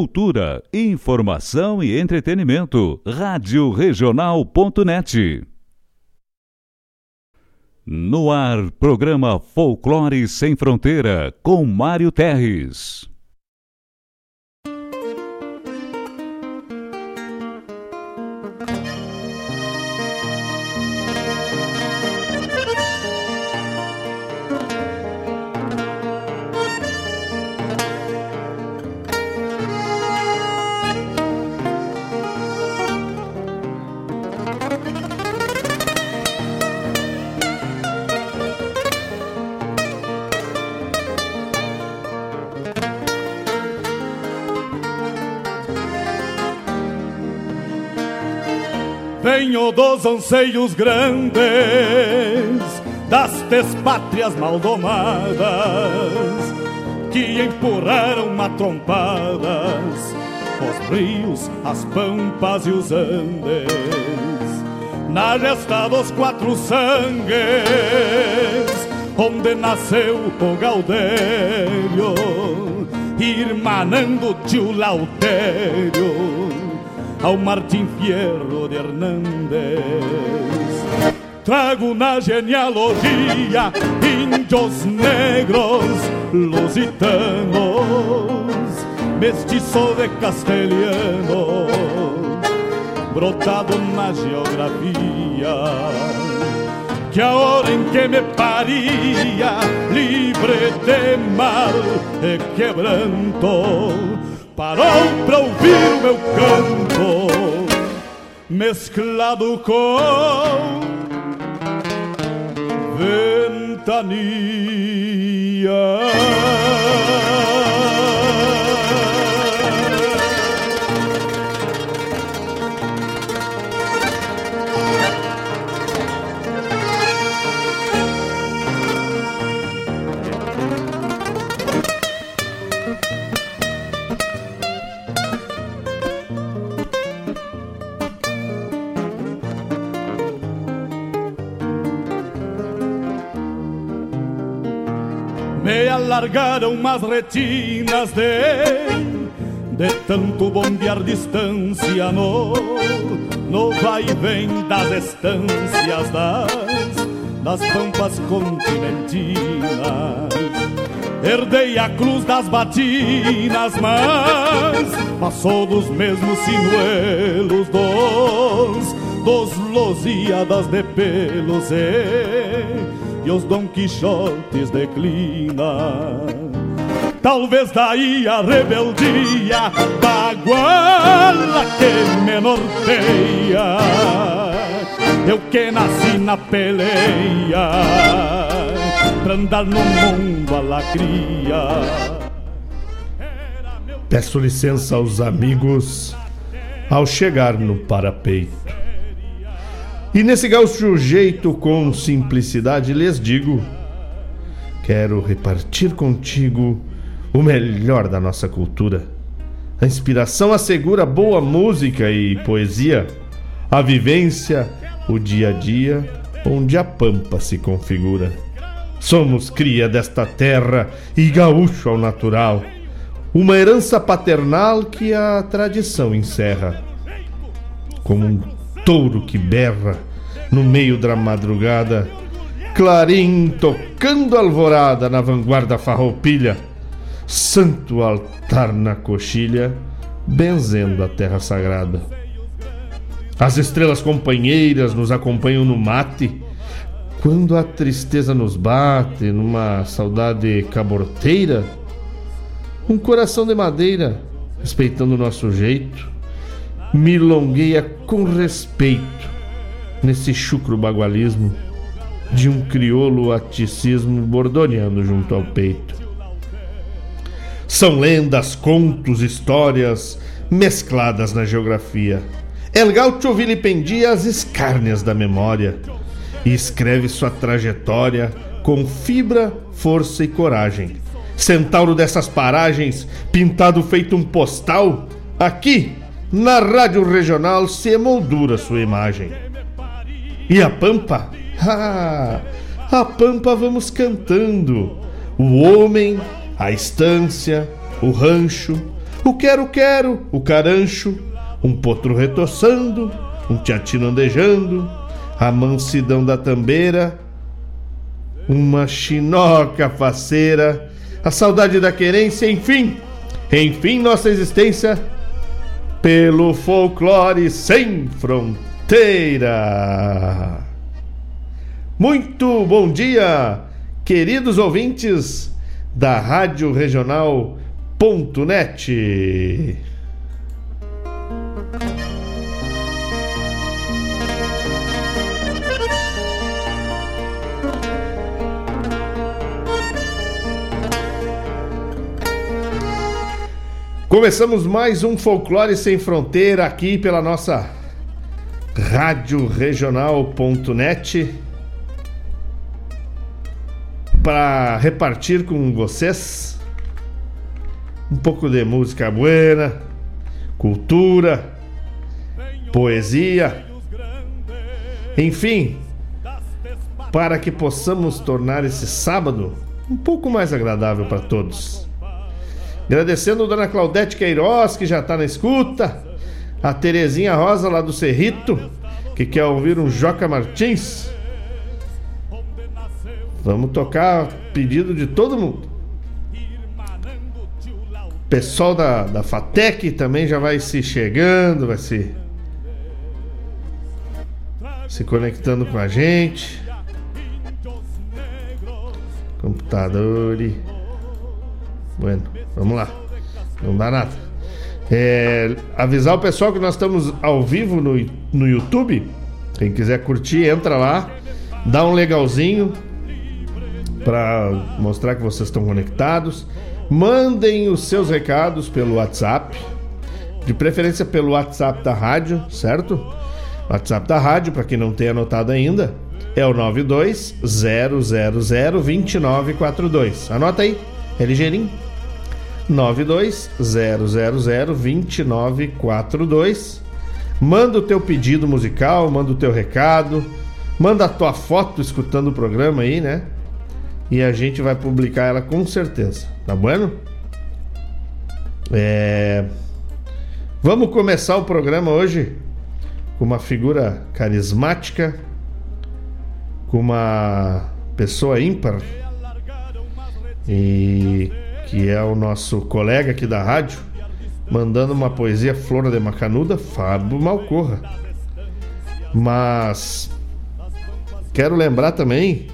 Cultura, informação e entretenimento. Rádio Regional.net. No ar, programa Folclore Sem Fronteira, com Mário Terres. Dos anseios grandes das despátrias maldomadas que empurraram matrompadas os rios, as pampas e os andes. Na gesta dos quatro sangues onde nasceu o Gaudério irmanando tio Lautério ao Martim Fierro de Hernández. Trago na genealogia índios negros lusitanos, mestiço de castelhano, brotado na geografia. Que a hora em que me paria, livre de mal e quebranto, parou pra ouvir o meu canto, mesclado com ventania. Me alargaram umas retinas de de tanto bombear distância no no vai e vem das estâncias das das pampas continentinas. Herdei a cruz das batinas mas passou dos mesmos sinuelos dos dos losíadas de pelos e e os Dom Quixotes declina. Talvez daí a rebeldia da guala que me norteia. Eu que nasci na peleia, pra andar no mundo a lacria. Peço licença aos amigos ao chegar no parapeito. E nesse gaúcho jeito com simplicidade lhes digo: quero repartir contigo o melhor da nossa cultura. A inspiração assegura boa música e poesia, a vivência, o dia a dia, onde a pampa se configura. Somos cria desta terra e gaúcho ao natural, uma herança paternal que a tradição encerra. Como um touro que berra no meio da madrugada, clarim tocando alvorada na vanguarda farroupilha, santo altar na coxilha, benzendo a terra sagrada. As estrelas companheiras nos acompanham no mate, quando a tristeza nos bate numa saudade caborteira, um coração de madeira, respeitando o nosso jeito, milongueia com respeito nesse chucro bagualismo de um crioulo aticismo bordoneando junto ao peito. São lendas, contos, histórias mescladas na geografia. El Gaucho vilipendia as escárnias da memória e escreve sua trajetória com fibra, força e coragem. Centauro dessas paragens, pintado feito um postal, aqui na Rádio Regional se emoldura sua imagem. E a Pampa? Ah, a Pampa vamos cantando. O homem, a estância, o rancho, o quero-quero, o carancho, um potro retoçando, um teatino andejando, a mansidão da tambeira, uma chinoca faceira, a saudade da querência, enfim, enfim, nossa existência pelo folclore sem fronteira. Muito bom dia, queridos ouvintes da Rádio Regional.net. Começamos mais um Folclore Sem Fronteira aqui pela nossa Rádio Regional.net para repartir com vocês um pouco de música buena, cultura, poesia, enfim, para que possamos tornar esse sábado um pouco mais agradável para todos. Agradecendo a dona Claudete Queiroz, que já está na escuta. A Terezinha Rosa, lá do Cerrito, que quer ouvir um Joca Martins. Vamos tocar pedido de todo mundo. Pessoal da, da FATEC também já vai se chegando, vai se. Se conectando com a gente. Computador. Bueno. Vamos lá. Não dá nada. É, avisar o pessoal que nós estamos ao vivo no, no YouTube. Quem quiser curtir, entra lá, dá um legalzinho para mostrar que vocês estão conectados. Mandem os seus recados pelo WhatsApp, de preferência pelo WhatsApp da rádio, certo? WhatsApp da rádio, para quem não tem anotado ainda, é o 92 000 2942. Anota aí, é ligeirinho. 920002942. Manda o teu pedido musical, manda o teu recado, manda a tua foto escutando o programa aí, né? E a gente vai publicar ela com certeza, tá bueno? É... Vamos começar o programa hoje com uma figura carismática, com uma pessoa ímpar e que é o nosso colega aqui da rádio, mandando uma poesia Flora de Macanuda, Fábio Malcorra. Mas quero lembrar também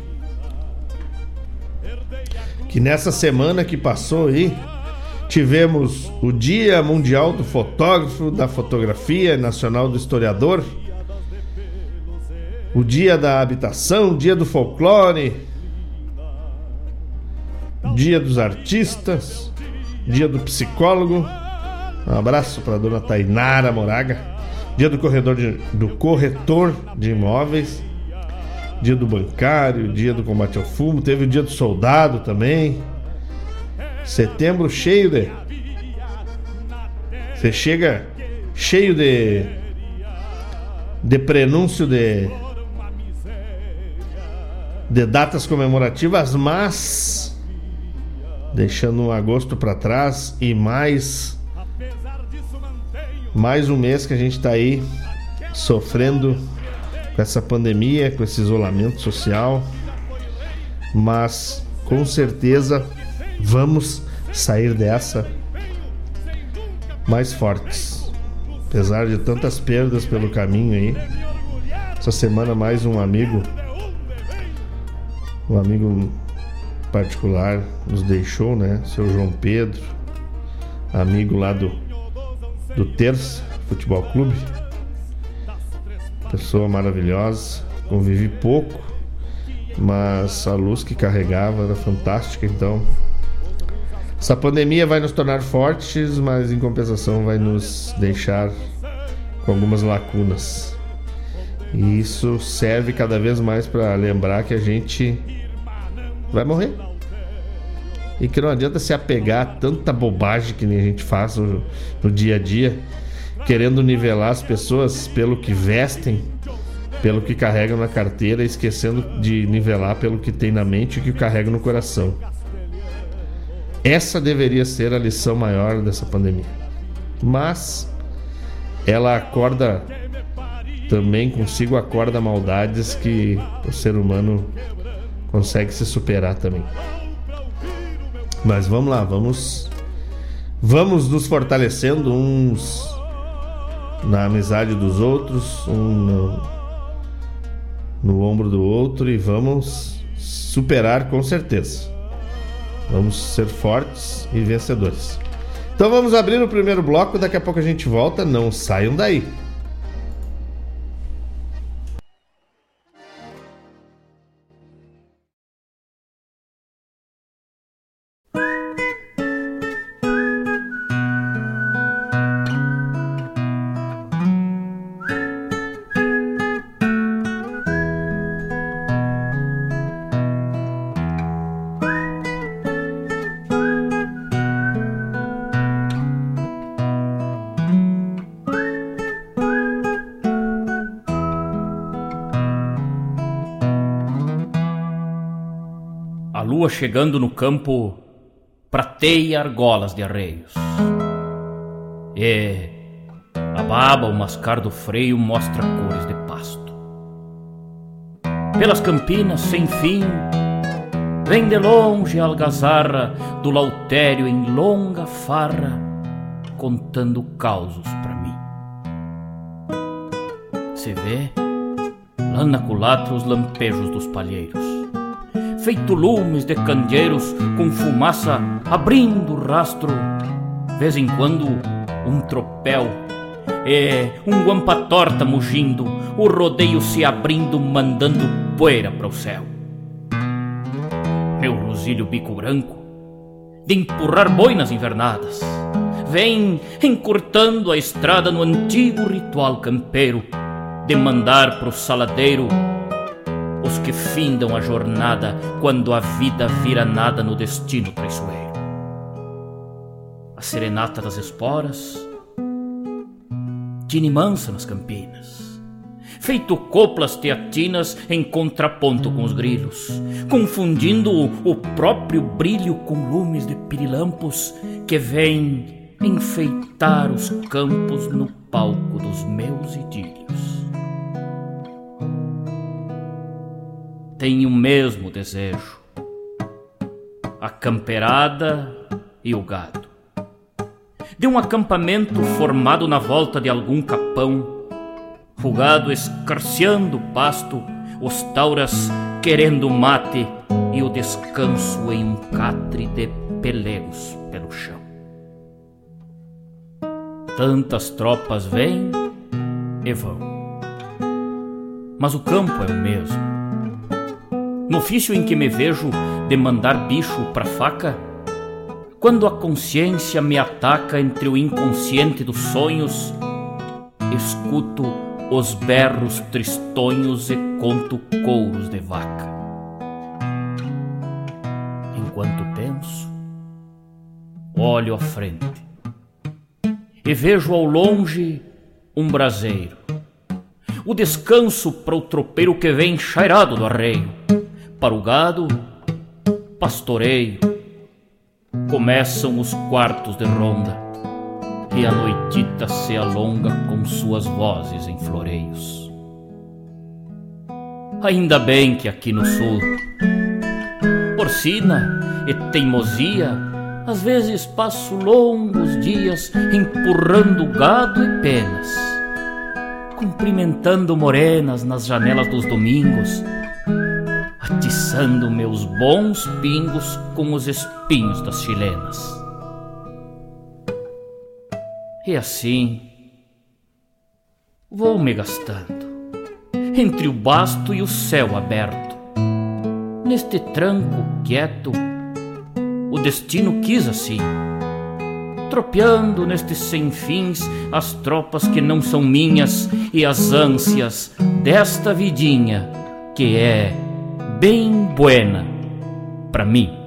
que nessa semana que passou aí, tivemos o Dia Mundial do Fotógrafo, da Fotografia Nacional do Historiador, o Dia da Habitação, o Dia do Folclore, Dia dos Artistas, Dia do Psicólogo. Um abraço para dona Tainara Moraga. Dia do corredor de, do corretor de imóveis. Dia do bancário, dia do combate ao fumo, teve o dia do soldado também. Setembro cheio de Você chega cheio de de prenúncio de de datas comemorativas, mas deixando um agosto para trás e mais mais um mês que a gente está aí sofrendo com essa pandemia, com esse isolamento social, mas com certeza vamos sair dessa mais fortes. Apesar de tantas perdas pelo caminho aí. Essa semana mais um amigo um amigo particular nos deixou, né? Seu João Pedro, amigo lá do, do Terça Futebol Clube. Pessoa maravilhosa, convivi pouco, mas a luz que carregava era fantástica, então. Essa pandemia vai nos tornar fortes, mas em compensação vai nos deixar com algumas lacunas. E isso serve cada vez mais para lembrar que a gente vai morrer. E que não adianta se apegar a tanta bobagem que a gente faz no, no dia a dia, querendo nivelar as pessoas pelo que vestem, pelo que carregam na carteira, esquecendo de nivelar pelo que tem na mente e que carregam no coração. Essa deveria ser a lição maior dessa pandemia. Mas ela acorda também consigo acorda maldades que o ser humano consegue se superar também. Mas vamos lá, vamos vamos nos fortalecendo uns na amizade dos outros, um no, no ombro do outro e vamos superar com certeza. Vamos ser fortes e vencedores. Então vamos abrir o primeiro bloco, daqui a pouco a gente volta, não saiam daí. Chegando no campo prateia argolas de arreios. E a baba, o mascar do freio mostra cores de pasto. Pelas campinas sem fim, vem de longe a algazarra do lautério em longa farra, contando causos para mim. Se vê lá na culatra os lampejos dos palheiros feito lumes de candeeiros com fumaça abrindo rastro. Vez em quando um tropel e um guampa torta mugindo, o rodeio se abrindo, mandando poeira para o céu. Meu rosilho bico branco, de empurrar boi nas invernadas, vem encurtando a estrada no antigo ritual campeiro de mandar pro saladeiro os que findam a jornada quando a vida vira nada no destino traiçoeiro. A serenata das esporas, tine mansa nas campinas, feito coplas teatinas em contraponto com os grilos, confundindo o próprio brilho com lumes de pirilampos que vêm enfeitar os campos no palco dos meus idílios. Têm o mesmo desejo: a camperada e o gado. De um acampamento formado na volta de algum capão, o gado escarceando o pasto, os tauras querendo mate e o descanso em um catre de pelegos pelo chão. Tantas tropas vêm e vão, mas o campo é o mesmo no ofício em que me vejo de mandar bicho pra faca, quando a consciência me ataca entre o inconsciente dos sonhos, escuto os berros tristonhos e conto couros de vaca. Enquanto penso, olho à frente e vejo ao longe um braseiro, o descanso para o tropeiro que vem chairado do arreio para o gado, pastoreio. Começam os quartos de ronda e a noitita se alonga com suas vozes em floreios. Ainda bem que aqui no sul, porcina e teimosia, às vezes passo longos dias empurrando gado e penas, cumprimentando morenas nas janelas dos domingos atiçando meus bons pingos com os espinhos das chilenas. E assim vou me gastando entre o basto e o céu aberto. Neste tranco quieto, o destino quis assim, tropeando nestes sem fins as tropas que não são minhas e as ânsias desta vidinha que é bem buena para mim.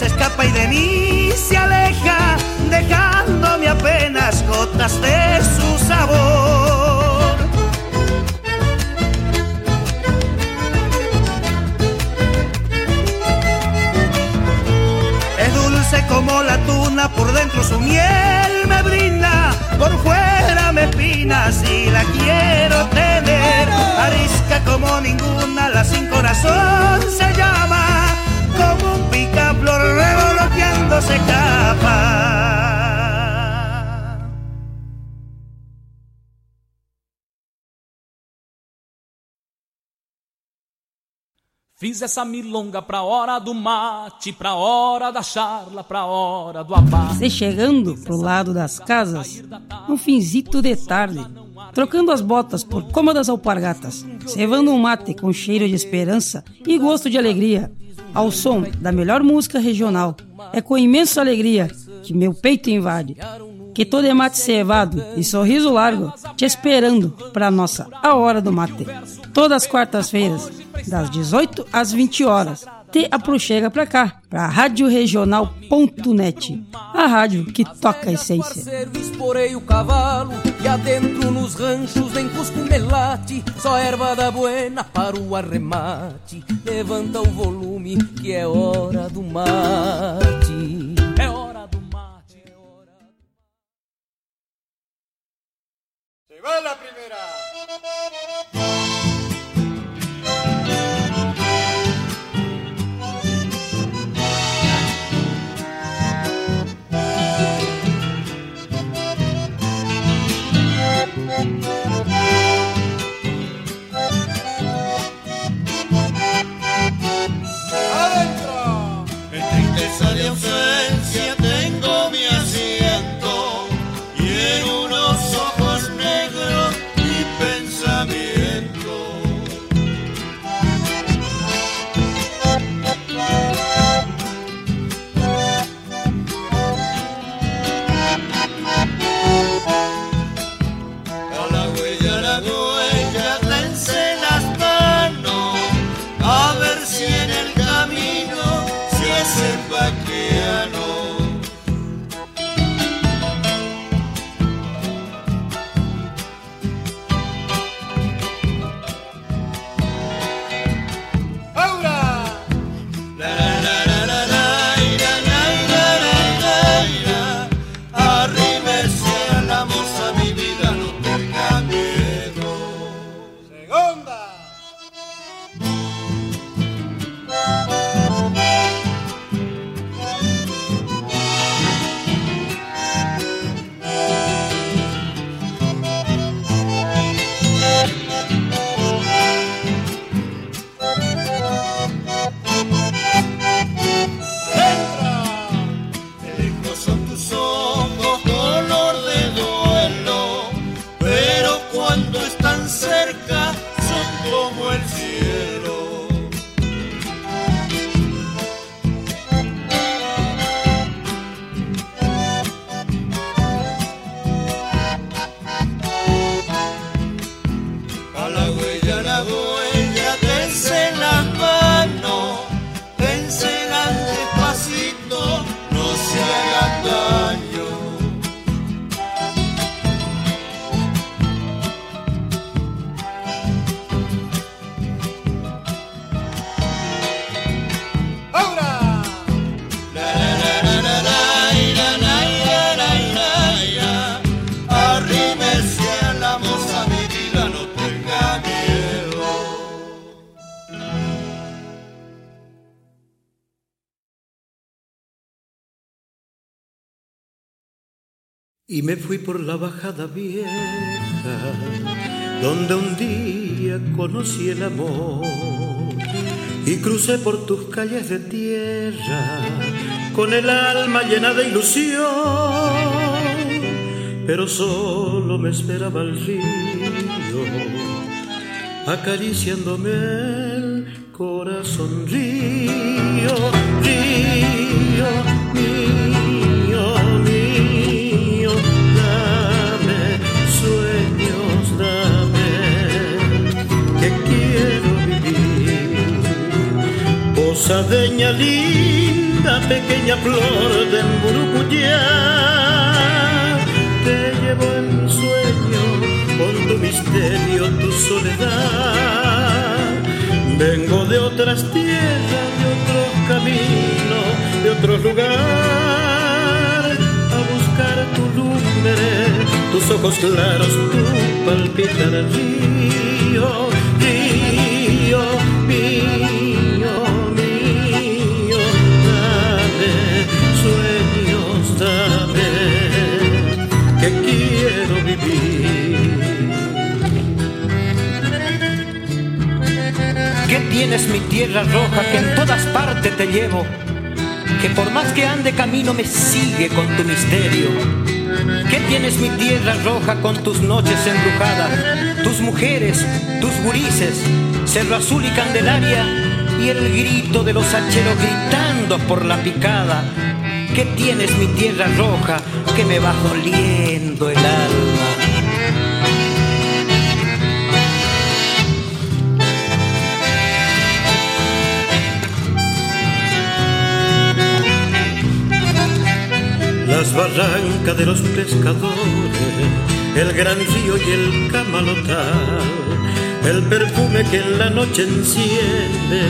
se escapa y de mí se aleja, dejándome apenas gotas de su sabor. Es dulce como la tuna, por dentro su miel me brinda, por fuera me espina si la quiero tener. Arisca como ninguna, la sin corazón se llama Fiz essa milonga pra hora do mate, pra hora da charla, pra hora do abate. Você chegando pro lado das casas, um finzito de tarde, trocando as botas por cômodas alpargatas, cevando um mate com cheiro de esperança e gosto de alegria, ao som da melhor música regional. É com imensa alegria que meu peito invade, que todo é mate cevado e sorriso largo, te esperando para nossa A Hora do Mate. Todas as quartas-feiras, das 18 às 20 horas te aproxega pra cá, pra radioregional.net, a rádio que toca a essência. Esporei o cavalo e adentro nos ranchos em Cusco Melate, só erva da buena para o arremate. Levanta o volume que é hora do mate. É hora do mate, é hora do mate. Se va la primera. Y me fui por la bajada vieja, donde un día conocí el amor. Y crucé por tus calles de tierra, con el alma llena de ilusión. Pero solo me esperaba el río, acariciándome el corazón. Río, río, Posadeña linda, pequeña flor de Murucuyá, te llevo en sueño con tu misterio, tu soledad. Vengo de otras tierras, de otros caminos, de otros lugares, a buscar tu lumbre, tus ojos claros, tu palpitar río, río tienes mi tierra roja que en todas partes te llevo? Que por más que ande camino me sigue con tu misterio. ¿Qué tienes mi tierra roja con tus noches embrujadas, tus mujeres, tus gurises, Cerro Azul y Candelaria y el grito de los hacheros gritando por la picada. Que tienes mi tierra roja que me va doliendo el alma. Las barrancas de los pescadores, el gran río y el camalotal, el perfume que en la noche enciende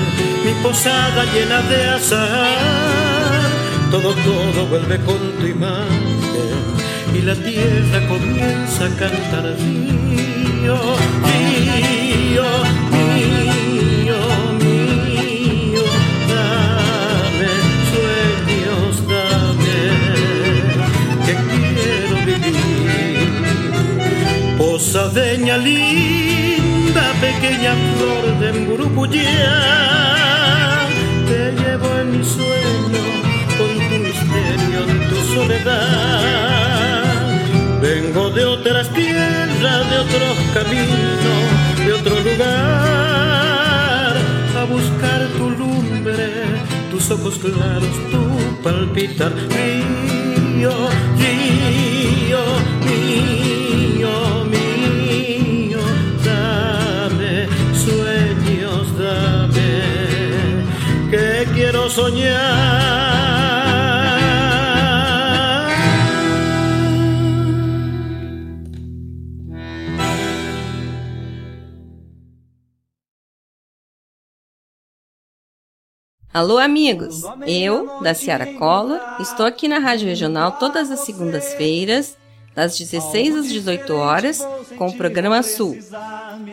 mi posada llena de azar. Todo, todo vuelve con tu imagen y la tierra comienza a cantar río, río, Posadeña linda, pequeña flor de Mburupuyá, te llevo en mi sueño con tu misterio, tu soledad. Vengo de otras tierras, de otros caminos, de otro lugar, a buscar tu lumbre, tus ojos claros, tu palpitar. Río, río, mío, soñar. Alô, amigos! Eu, da Ciara Cola, estou aqui na Rádio Regional todas as segundas-feiras, das 16 às 18 horas, com o programa Sul.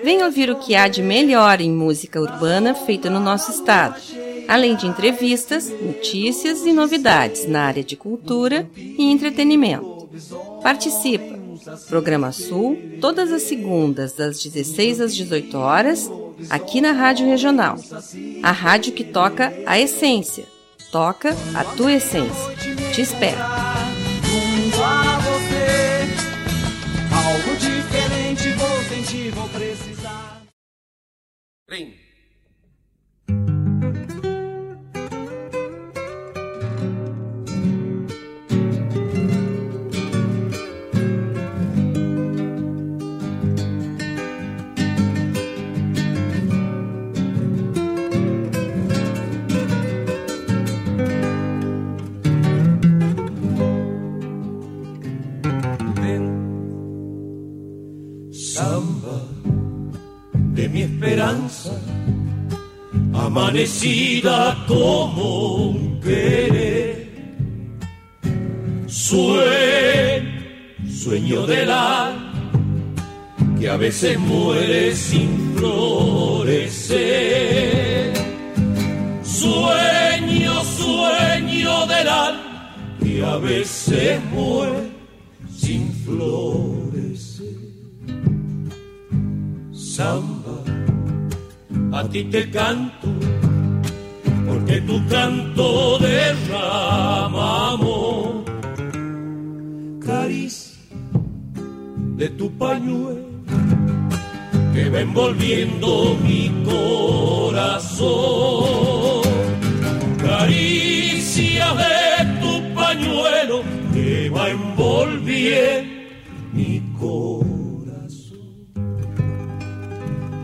Venha ouvir o que há de melhor em música urbana feita no nosso estado, além de entrevistas, notícias e novidades na área de cultura e entretenimento. Participa! Programa Sul, todas as segundas, das 16 às 18 horas, aqui na Rádio Regional. A rádio que toca a essência. Toca a tua essência. Te espero. Algo diferente vou sentir, vou precisar. Esperanza, amanecida como un querer. Sueño, sueño del que a veces muere sin florecer. Sueño, sueño del que a veces muere sin florecer a ti te canto, porque tu canto derrama amor. Caricia de tu pañuelo que va envolviendo mi corazón. Caricia de tu pañuelo que va envolviendo mi corazón.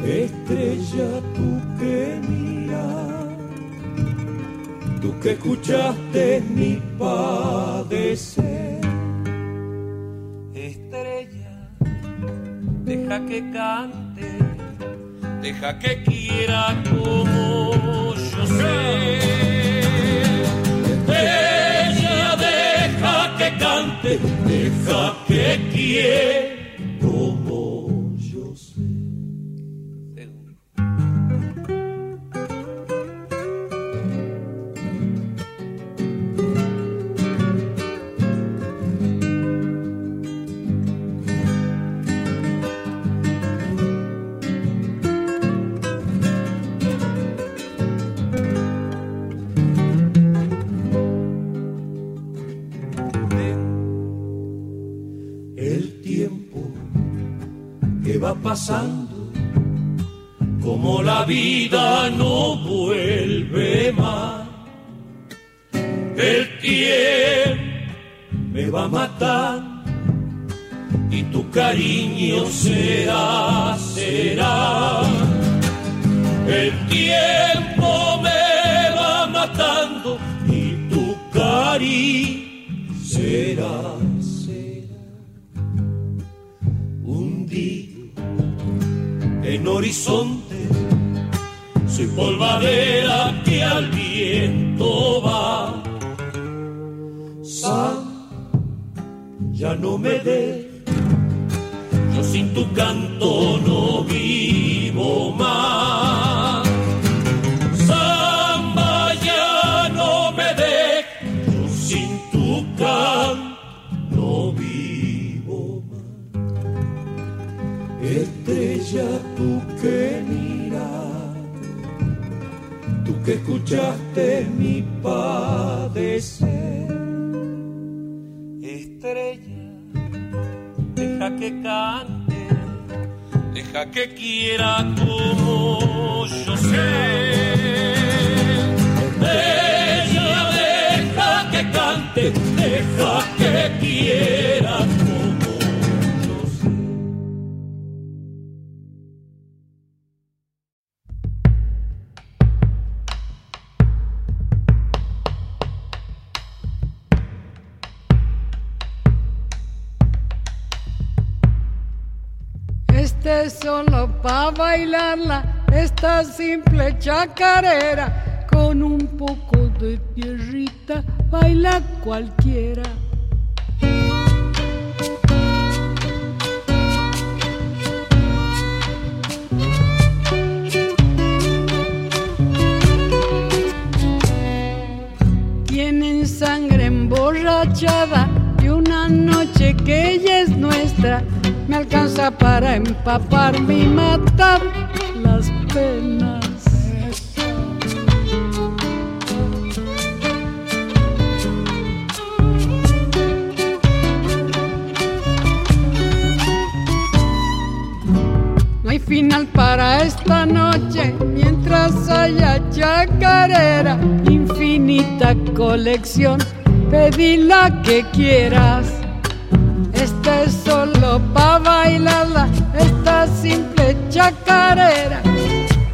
Estrella, que escuchaste mi padecer. Estrella, deja que cante, deja que quiera como yo sé. Estrella, deja que cante, deja que quiera pasando, como la vida no vuelve más. El tiempo me va a matar y tu cariño será, será. El tiempo me va matando y tu cariño será, será. En horizonte, soy polvadera que al viento va. San, ya no me de yo sin tu canto no vivo más. Samba ya no me de, yo sin tu canto no vivo más. Estrella, que tú que escuchaste mi padecer. Estrella deja que cante, deja que quiera como yo sé. Ella deja que cante, deja que quiera solo pa' bailarla, esta simple chacarera, con un poco de tierrita, baila cualquiera. Tienen sangre emborrachada y una noche que ella es nuestra me alcanza para empaparme y matar las penas. No hay final para esta noche mientras haya chacarera, infinita colección, pedí la que quieras. Esta es solo pa' bailarla, esta simple chacarera.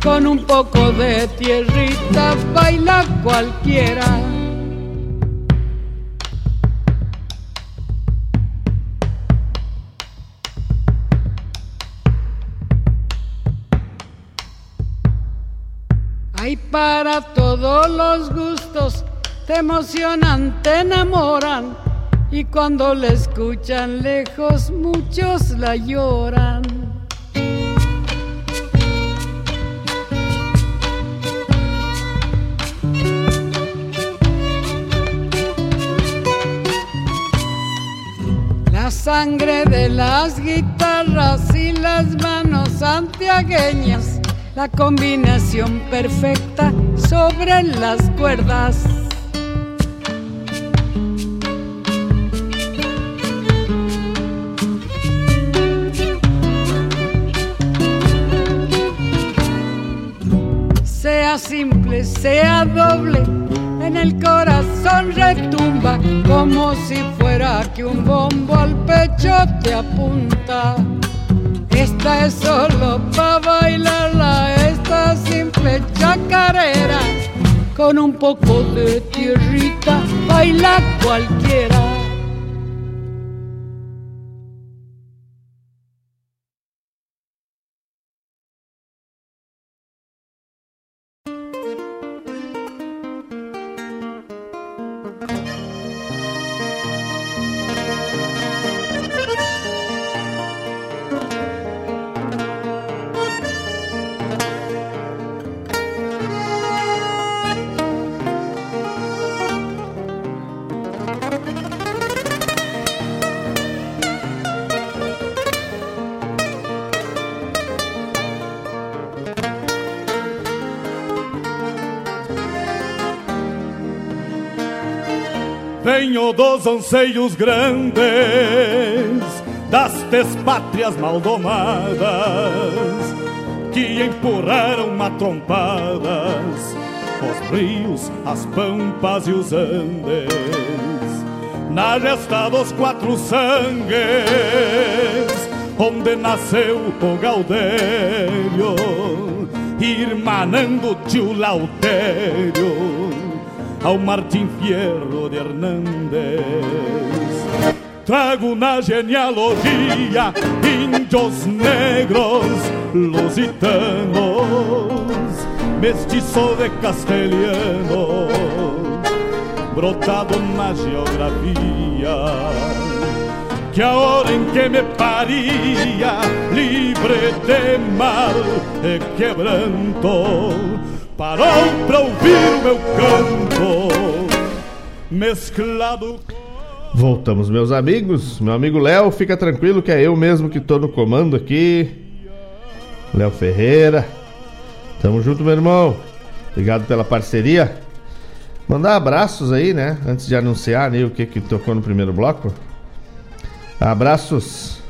Con un poco de tierrita baila cualquiera. Hay para todos los gustos, te emocionan, te enamoran. Y cuando la escuchan lejos, muchos la lloran. La sangre de las guitarras y las manos santiagueñas, la combinación perfecta sobre las cuerdas. Sea simple, sea doble, en el corazón retumba como si fuera que un bombo al pecho te apunta. Esta es solo pa' bailarla, esta simple chacarera, con un poco de tierrita baila cualquiera. Dos anseios grandes das despátrias maldomadas que empurraram matrompadas os rios, as pampas e os andes. Na gesta dos quatro sangues onde nasceu o Gaudério irmanando tio Lautério ao Martim Fierro de Hernández trago na genealogia índios negros lusitanos, mestiço de castelhano, brotado na geografia. Que a hora em que me paria, livre de mal e quebranto, parou pra ouvir o meu canto, mesclado Voltamos, meus amigos. Meu amigo Léo, fica tranquilo que é eu mesmo que tô no comando aqui. Léo Ferreira. Tamo junto, meu irmão. Obrigado pela parceria. Mandar abraços aí, né? Antes de anunciar né, o que, que tocou no primeiro bloco. Abraços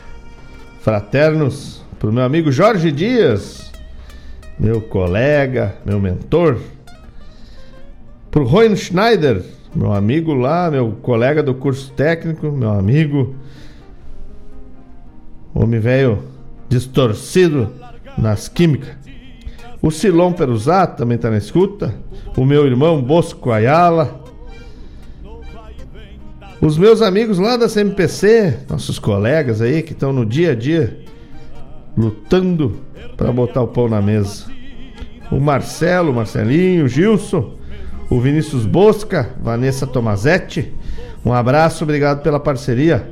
fraternos pro meu amigo Jorge Dias, meu colega, meu mentor. Pro Roy Schneider, meu amigo lá, meu colega do curso técnico, meu amigo, homem velho distorcido nas químicas. O Silon Perusato também está na escuta. O meu irmão Bosco Ayala. Os meus amigos lá da CMPC, nossos colegas aí que estão no dia a dia lutando para botar o pão na mesa. O Marcelo, Marcelinho, Gilson, o Vinícius Bosca, Vanessa Tomazetti. Um abraço, obrigado pela parceria.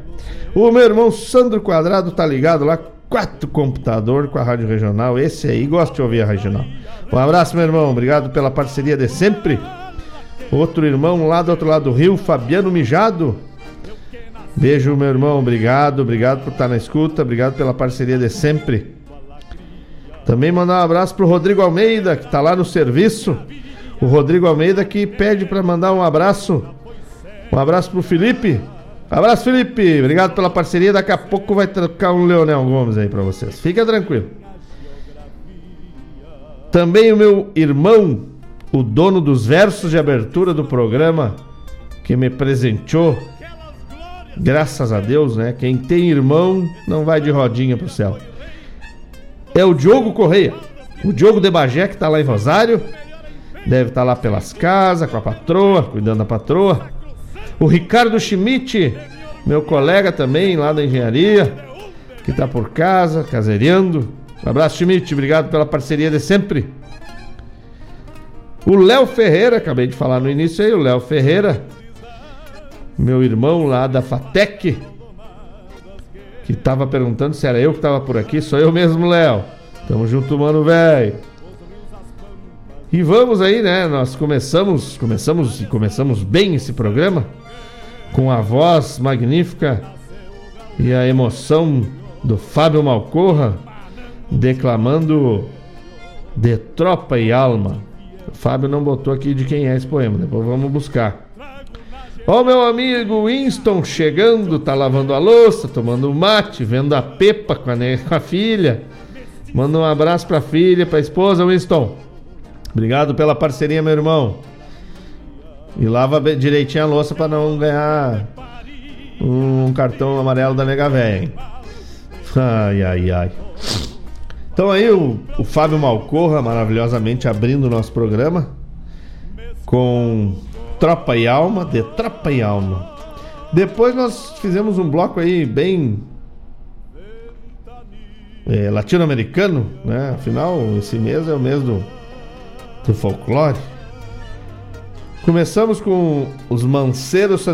O meu irmão Sandro Quadrado tá ligado lá, quatro computador com a Rádio Regional. Esse aí gosta de ouvir a Regional. Um abraço, meu irmão, obrigado pela parceria de sempre. Outro irmão lá do outro lado do rio, Fabiano Mijado. Beijo, meu irmão, obrigado, obrigado por estar na escuta, obrigado pela parceria de sempre. Também mandar um abraço pro Rodrigo Almeida, que tá lá no serviço. O Rodrigo Almeida que pede para mandar um abraço. Um abraço pro Felipe. Abraço, Felipe. Obrigado pela parceria. Daqui a pouco vai trocar um Leonel Gomes aí para vocês. Fica tranquilo. Também o meu irmão, o dono dos versos de abertura do programa, que me presenteou. Graças a Deus, né? Quem tem irmão não vai de rodinha pro céu. É o Diogo Correia. O Diogo de Bagé, que tá lá em Rosário. Deve estar tá lá pelas casas, com a patroa, cuidando da patroa. O Ricardo Schmidt, meu colega também lá da engenharia, que está por casa, caseiriando. Um abraço, Schmidt, obrigado pela parceria de sempre. O Léo Ferreira, acabei de falar no início aí, o Léo Ferreira, meu irmão lá da Fatec, que estava perguntando se era eu que estava por aqui. Sou eu mesmo, Léo. Tamo junto, mano, velho. E vamos aí, né? Nós começamos, começamos e começamos bem esse programa com a voz magnífica e a emoção do Fábio Malcorra declamando de tropa e alma. O Fábio não botou aqui de quem é esse poema, depois vamos buscar. Ó, meu amigo Winston chegando, tá lavando a louça, tomando mate, vendo a Pepa com a, com a filha. Manda um abraço pra filha, pra esposa, Winston. Obrigado pela parceria, meu irmão. E lava direitinho a louça para não ganhar um cartão amarelo da nega véia, hein? Ai, ai, ai. Então aí o, o Fábio Malcorra maravilhosamente abrindo o nosso programa com Tropa e Alma, de Tropa e Alma. Depois nós fizemos um bloco aí bem é, latino-americano, né? Afinal, esse mês é o mês do do folclore. Começamos com os manceiros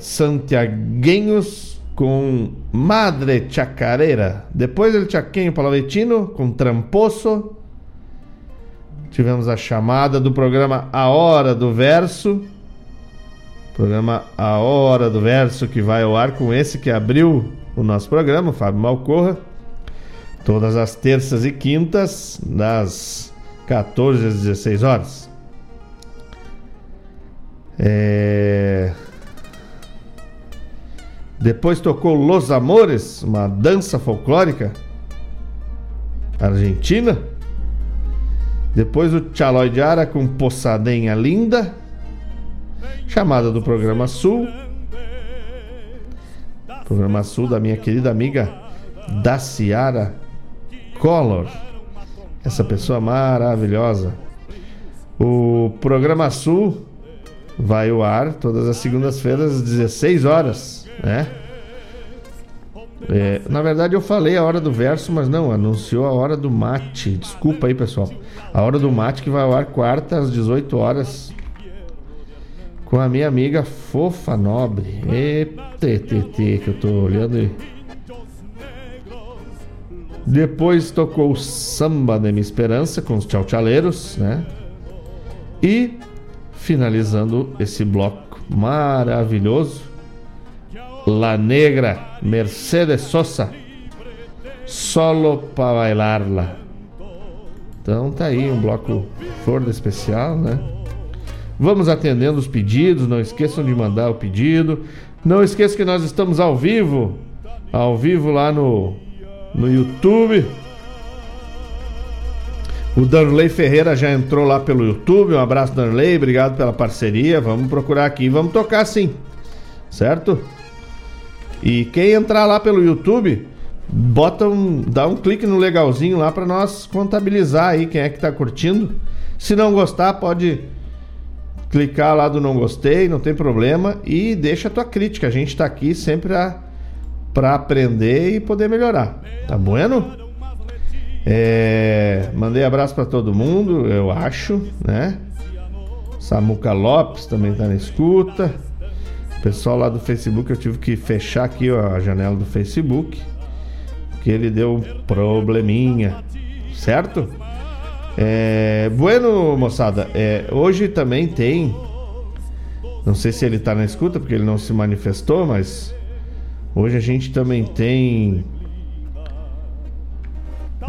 santiaguenhos com Madre Chacareira. Depois ele Chaquenho Palavetino com Tramposo. Tivemos a chamada do programa A Hora do Verso. Programa A Hora do Verso que vai ao ar com esse que abriu o nosso programa, Fábio Malcorra. Todas as terças e quintas, das 14 às 16 horas. É... Depois tocou Los Amores, uma dança folclórica argentina. Depois o Chaloy de Ara com Poçadenha Linda. Chamada do programa Sul. Programa Sul da minha querida amiga Daciara Collor. Essa pessoa maravilhosa. O programa Sul vai ao ar todas as segundas-feiras às 16 horas, né? É, na verdade eu falei a hora do verso, mas não, anunciou a hora do mate. Desculpa aí, pessoal. A hora do mate que vai ao ar quarta às 18 horas. Com a minha amiga Fofa Nobre. ETTT, que eu tô olhando aí. Depois tocou Samba de Minha Esperança com os Tchau Tchaleiros, né? E finalizando esse bloco maravilhoso, La Negra, Mercedes Sosa, Solo para bailarla. Então tá aí um bloco flor especial, né? Vamos atendendo os pedidos, não esqueçam de mandar o pedido. Não esqueça que nós estamos ao vivo, ao vivo lá no no YouTube. O Danley Ferreira já entrou lá pelo YouTube. Um abraço, Danley. Obrigado pela parceria. Vamos procurar aqui. Vamos tocar sim. Certo? E quem entrar lá pelo YouTube, bota um, dá um clique no legalzinho lá para nós contabilizar aí quem é que tá curtindo. Se não gostar, pode clicar lá do não gostei, não tem problema e deixa a tua crítica. A gente tá aqui sempre para aprender e poder melhorar. Tá bueno? É, mandei abraço para todo mundo, eu acho, né? Samuca Lopes também tá na escuta. Pessoal lá do Facebook, eu tive que fechar aqui ó, a janela do Facebook, que ele deu um probleminha, certo? É, bueno, moçada, é, hoje também tem. Não sei se ele tá na escuta, porque ele não se manifestou, mas hoje a gente também tem.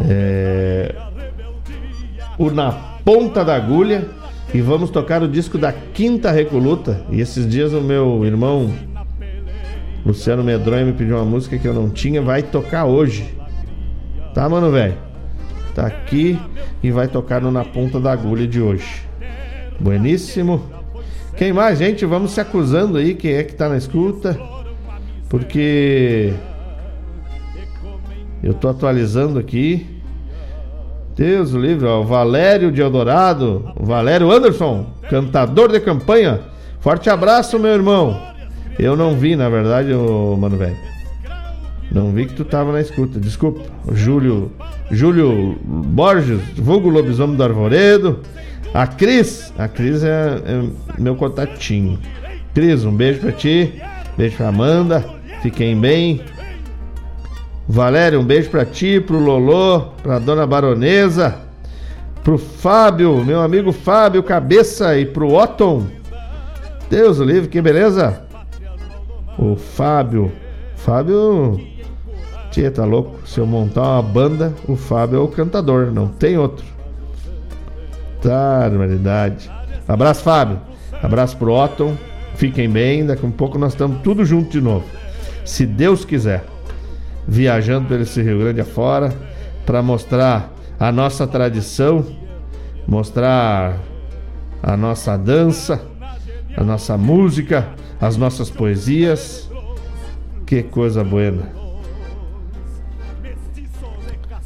É, o Na Ponta da Agulha e vamos tocar o disco da Quinta Recoluta. E esses dias o meu irmão Luciano Medronha me pediu uma música que eu não tinha, vai tocar hoje. Tá, mano, velho? Tá aqui e vai tocar no Na Ponta da Agulha de hoje. Bueníssimo. Quem mais, gente? Vamos se acusando aí, quem é que tá na escuta. Porque eu tô atualizando aqui. Deus o livre, ó, Valério de Eldorado, Valério Anderson, cantador de campanha. Forte abraço, meu irmão. Eu não vi, na verdade, ô, mano velho. Não vi que tu tava na escuta, desculpa. Júlio, Júlio Borges, vulgo lobisomem do Arvoredo. A Cris, a Cris é, é meu contatinho. Cris, um beijo pra ti, beijo pra Amanda, fiquem bem. Valério, um beijo pra ti, pro Lolô, pra dona Baronesa, pro Fábio, meu amigo Fábio Cabeça e pro Otton. Deus o livre, que beleza? O Fábio, Fábio, tia, tá louco? Se eu montar uma banda, o Fábio é o cantador, não tem outro. Tá, normalidade. Abraço, Fábio. Abraço pro Otton. Fiquem bem, daqui a um pouco nós estamos tudo junto de novo. Se Deus quiser viajando pelo esse Rio Grande afora para mostrar a nossa tradição, mostrar a nossa dança, a nossa música, as nossas poesias. Que coisa boa.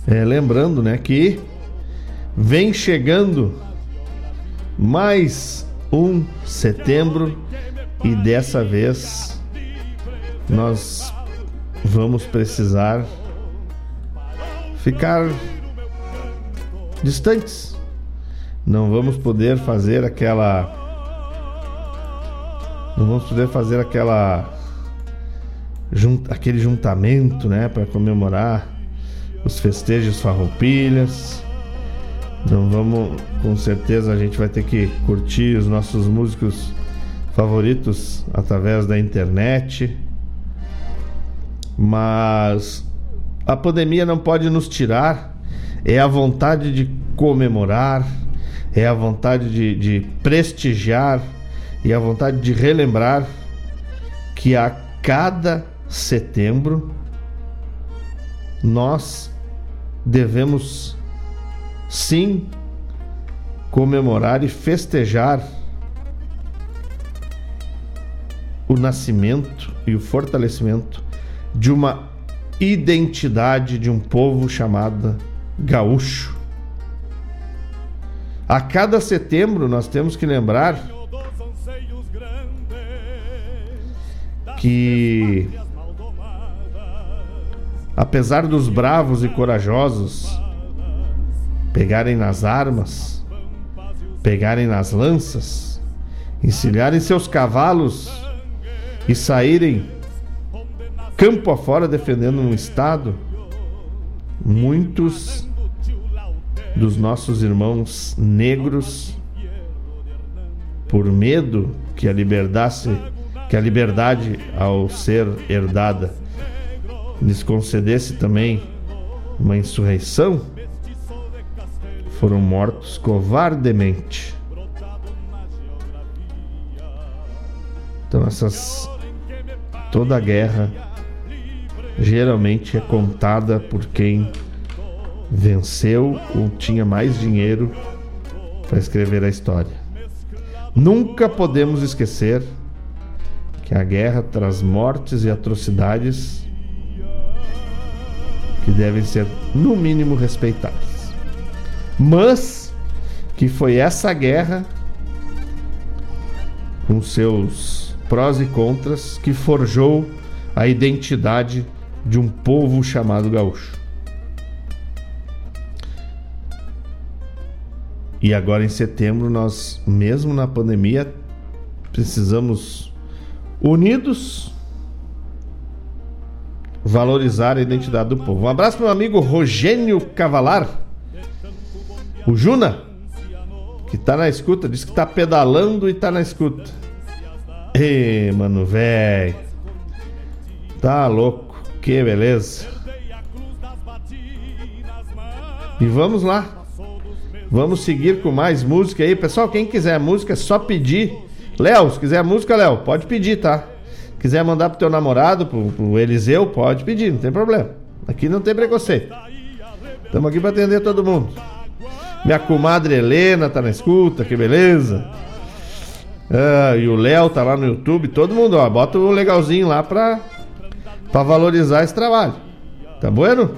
É, lembrando, né, que vem chegando mais um setembro e dessa vez nós vamos precisar ficar distantes. Não vamos poder fazer aquela. Não vamos poder fazer aquela. Aquele juntamento, né, para comemorar os festejos farroupilhas. Não vamos, com certeza a gente vai ter que curtir os nossos músicos favoritos através da internet mas a pandemia não pode nos tirar, é a vontade de comemorar, é a vontade de, de prestigiar e a vontade de relembrar que a cada setembro, nós devemos sim comemorar e festejar o nascimento e o fortalecimento de uma identidade de um povo chamada gaúcho. A cada setembro nós temos que lembrar que apesar dos bravos e corajosos pegarem nas armas, pegarem nas lanças, encilharem seus cavalos e saírem campo afora defendendo um Estado, muitos dos nossos irmãos negros, por medo que a liberdade, que a liberdade ao ser herdada lhes concedesse também uma insurreição, foram mortos covardemente. Então essas toda a guerra geralmente é contada por quem venceu ou tinha mais dinheiro para escrever a história. Nunca podemos esquecer que a guerra traz mortes e atrocidades que devem ser, no mínimo, respeitadas. Mas que foi essa guerra, com seus prós e contras, que forjou a identidade de um povo chamado gaúcho. E agora em setembro, nós, mesmo na pandemia, precisamos unidos valorizar a identidade do povo. Um abraço meu amigo Rogênio Cavalar, o Juna, que tá na escuta, diz que tá pedalando e tá na escuta. Ê, mano, velho. Tá louco. Que beleza. E vamos lá. Vamos seguir com mais música aí. Pessoal, quem quiser música é só pedir. Léo, se quiser música, Léo, pode pedir, tá? Quiser mandar pro teu namorado, pro, pro Eliseu, pode pedir, não tem problema. Aqui não tem preconceito. Estamos aqui para atender todo mundo. Minha comadre Helena tá na escuta, que beleza. Ah, e o Léo tá lá no YouTube, todo mundo, ó, bota o legalzinho lá pra para valorizar esse trabalho. Tá bueno?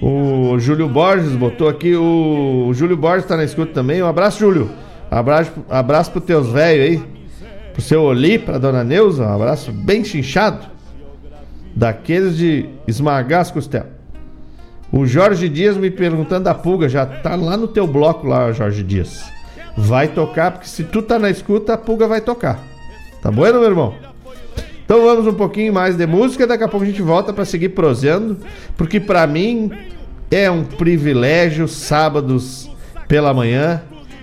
O Júlio Borges botou aqui. O, Júlio Borges tá na escuta também. Um abraço, Júlio. Abraço, abraço pros teus velhos aí. Pro seu Oli, pra dona Neuza. Um abraço bem chinchado. Daqueles de esmagar as costelas. O Jorge Dias me perguntando da pulga. Já tá lá no teu bloco lá, Jorge Dias. Vai tocar, porque se tu tá na escuta, a pulga vai tocar. Tá bueno, meu irmão? Então vamos um pouquinho mais de música, daqui a pouco a gente volta para seguir prosendo, porque para mim é um privilégio sábados pela manhã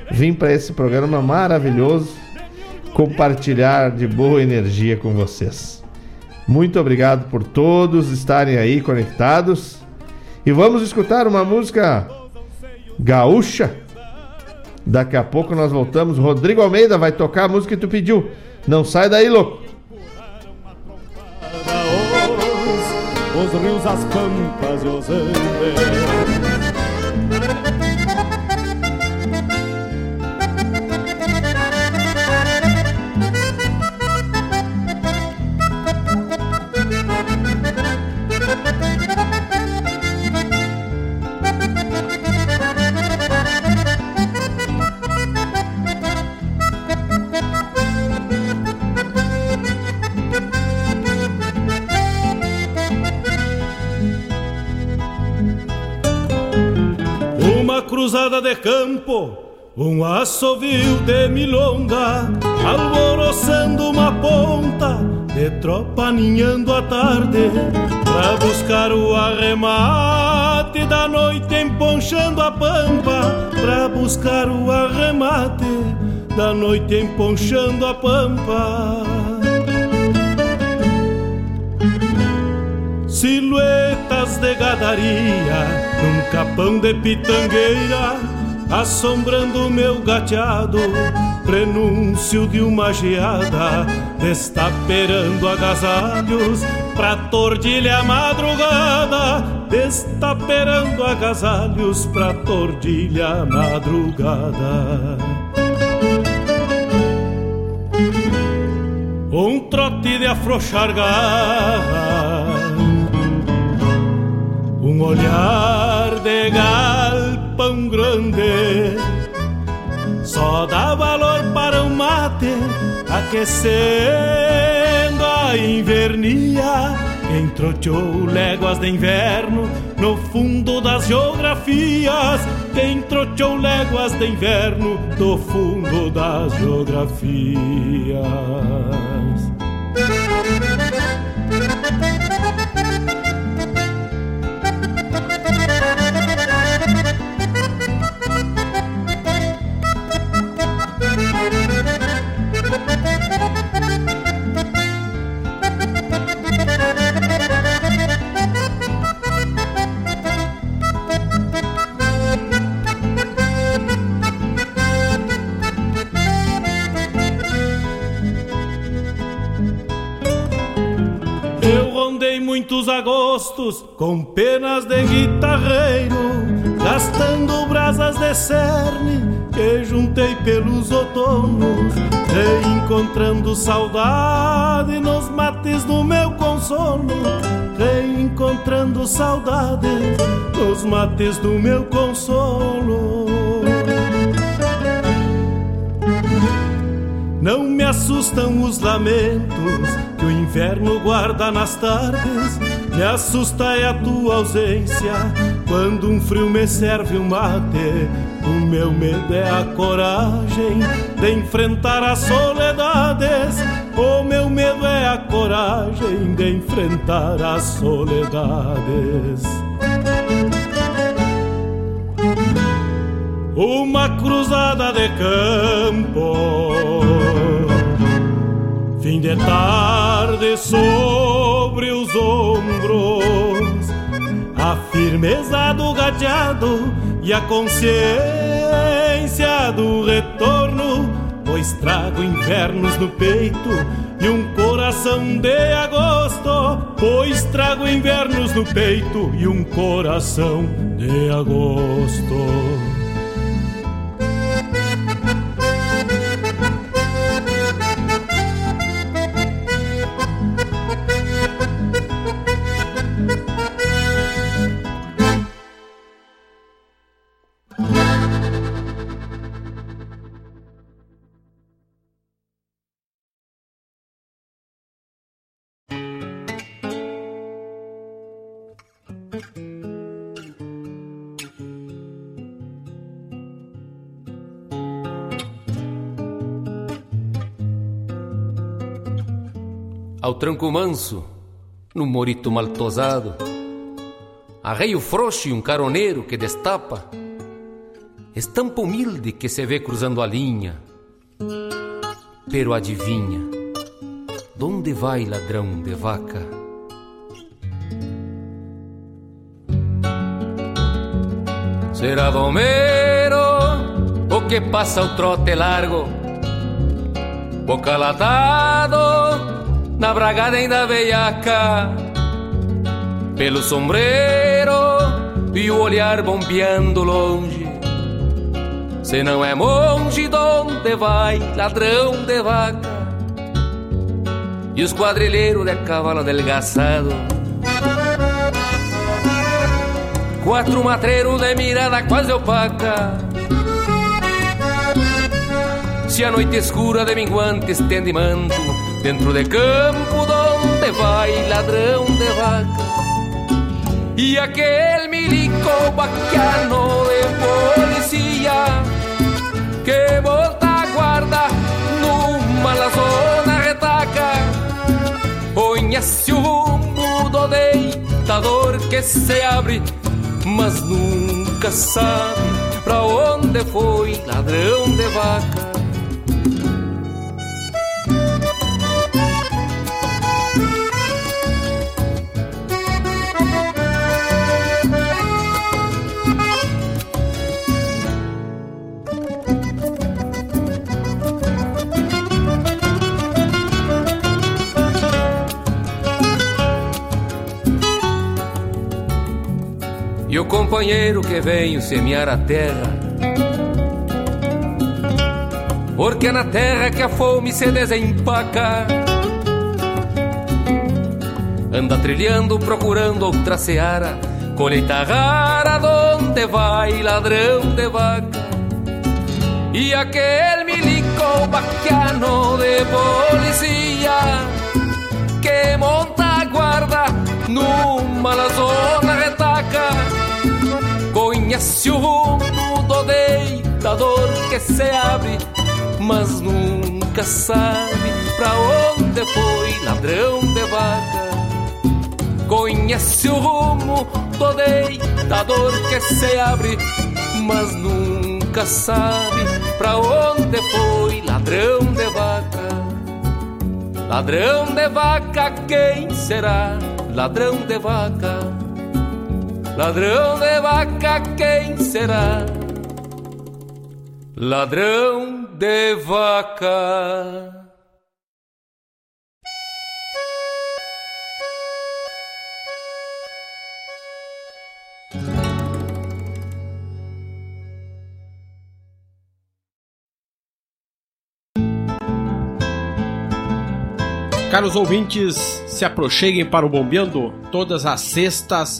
vir para esse programa maravilhoso compartilhar de boa energia com vocês. Muito obrigado por todos estarem aí conectados. E vamos escutar uma música gaúcha. Daqui a pouco nós voltamos. Rodrigo Almeida vai tocar a música que tu pediu. Não sai daí, louco. Rios, as pampas e os andes. Cruzada de campo, um assovio de milonga, alvoroçando uma ponta de tropa ninhando a tarde, pra buscar o arremate da noite emponchando a pampa, pra buscar o arremate da noite emponchando a pampa. Silhuetas de gadaria num capão de pitangueira, assombrando meu gateado, prenúncio de uma geada, destaperando agasalhos pra tordilha madrugada, destaperando agasalhos pra tordilha madrugada. Um trote de afrouxar garra, um olhar de galpão grande só dá valor para o mate aquecendo a invernia. Quem troteou léguas de inverno no fundo das geografias. Quem troteou léguas de inverno no fundo das geografias. Muitos agostos com penas de guitarreiro, gastando brasas de cerne que juntei pelos outonos, reencontrando saudade nos mates do meu consolo, reencontrando saudade nos mates do meu consolo. Não me assustam os lamentos que o inverno guarda nas tardes. Me assusta é a tua ausência quando um frio me serve um mate. O meu medo é a coragem de enfrentar as soledades. O meu medo é a coragem de enfrentar as soledades. Uma cruzada de campo Fim de tarde sobre os ombros, a firmeza do gateado e a consciência do retorno, pois trago invernos no peito e um coração de agosto, pois trago invernos no peito e um coração de agosto. Ao tranco manso, no morito mal tosado, arreio frouxo e um caroneiro que destapa, estampa humilde que se vê cruzando a linha, pero adivinha, donde vai ladrão de vaca? Será domero o que passa o trote largo, boca latado na bragada ainda veiaca, pelo sombreiro e o olhar bombeando longe. Se não é monge, donde vai, ladrão de vaca? E os quadrilheiros de cavalo adelgaçado. Quatro matreiros de mirada quase opaca. Se a noite escura de minguante estende manto Dentro de campo donde vai ladrão de vaca. E aquele milico baquiano de policia Que volta a guarda numa lazona retaca. Conhece o rumo do deitador que se abre Mas nunca sabe pra onde foi ladrão de vaca companheiro que veio semear a terra. Porque é na terra que a fome se desempaca. Anda trilhando, procurando outra seara, colheita rara, donde vai ladrão de vaca. E aquele milico baquiano de policia que monta a guarda numa zona retaca Conhece o rumo do deitador que se abre Mas nunca sabe pra onde foi ladrão de vaca Conhece o rumo do deitador que se abre Mas nunca sabe pra onde foi ladrão de vaca Ladrão de vaca, quem será? Ladrão de vaca, ladrão de vaca, quem será? Ladrão de vaca. Caros ouvintes, se aproxeguem para o Bombeando todas as sextas,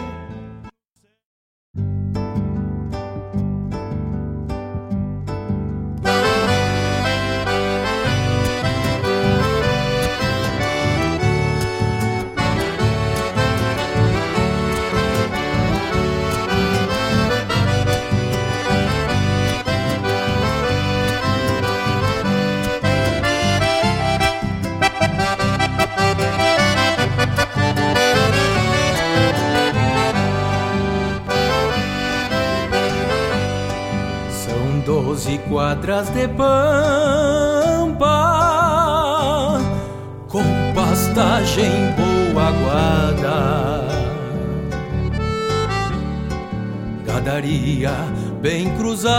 bem cruzada,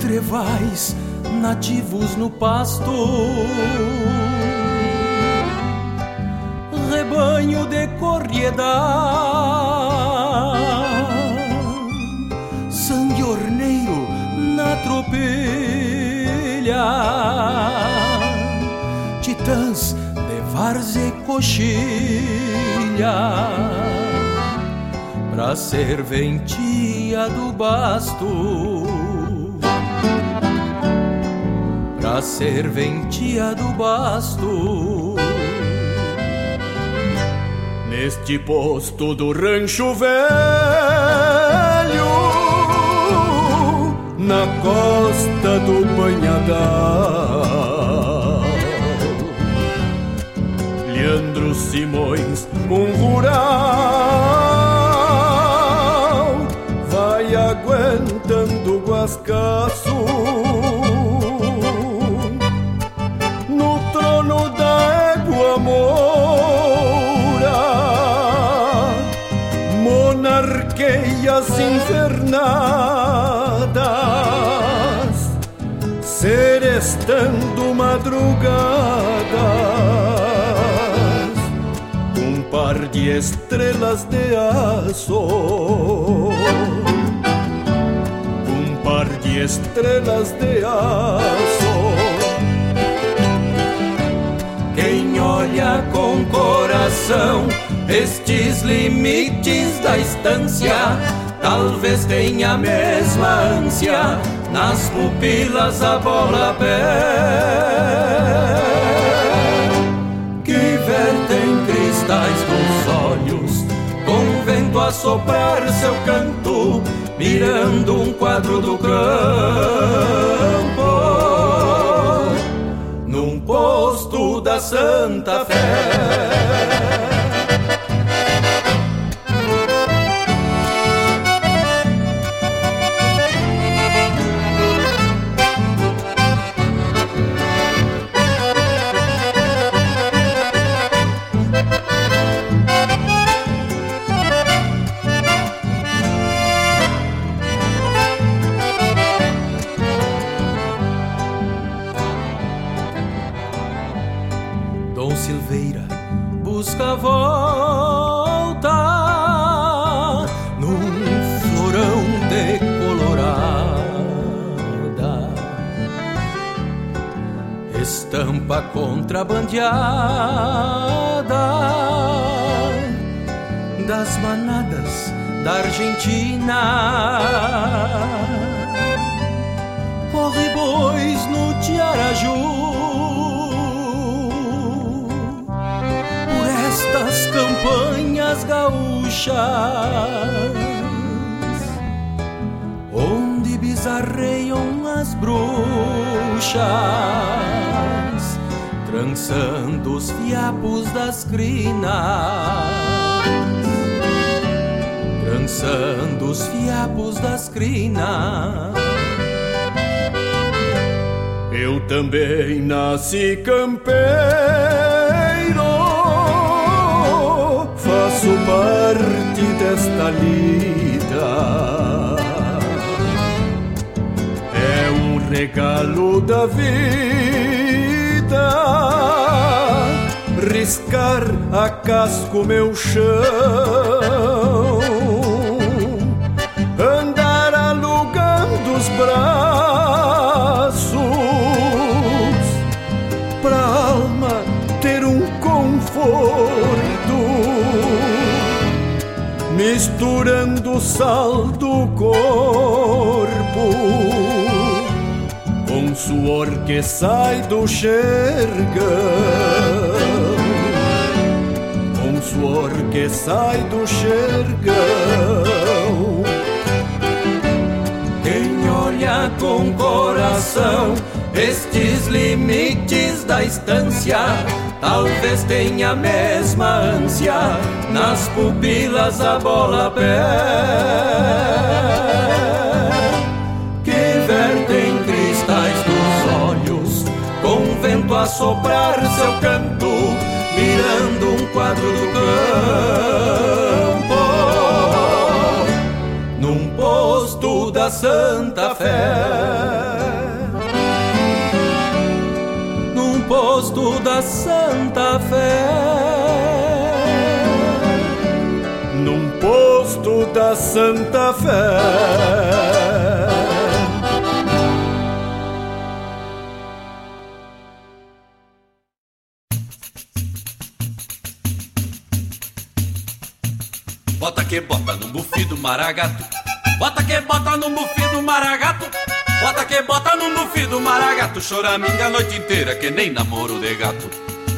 trevais nativos no pasto. Rebanho de corriedade tropilha. Titãs de várzea e coxilha Pra serventia do basto Pra serventia do basto Neste posto do rancho velho na costa do Banhadal. Leandro Simões, um rural, madrugadas, um par de estrelas de aço, um par de estrelas de aço. Quem olha com coração estes limites da estância, talvez tenha a mesma ânsia nas pupilas a bola pé. Que vertem cristais dos olhos com vento a soprar seu canto mirando um quadro do campo num posto da Santa Fé contrabandeada das manadas da Argentina. Corre bois no Tiaraju. Por estas campanhas gaúchas, onde bizarreiam as bruxas, trançando os fiapos das crinas trançando os fiapos das crinas. Eu também nasci campeiro, faço parte desta lida. É um regalo da vida, riscar a casco meu chão braços pra alma ter um conforto, misturando sal do corpo suor que sai do xergão, com suor que sai do xergão olha com coração estes limites da estância. Talvez tenha a mesma ânsia nas pupilas a bola pé a soprar seu canto, mirando um quadro do campo posto da Santa Fé. Num posto da Santa Fé. Num posto da Santa Fé. Bufi maragato. Bota que bota no bufi do maragato. Bota que bota no bufi do maragato. Choraminga a noite inteira que nem namoro de gato.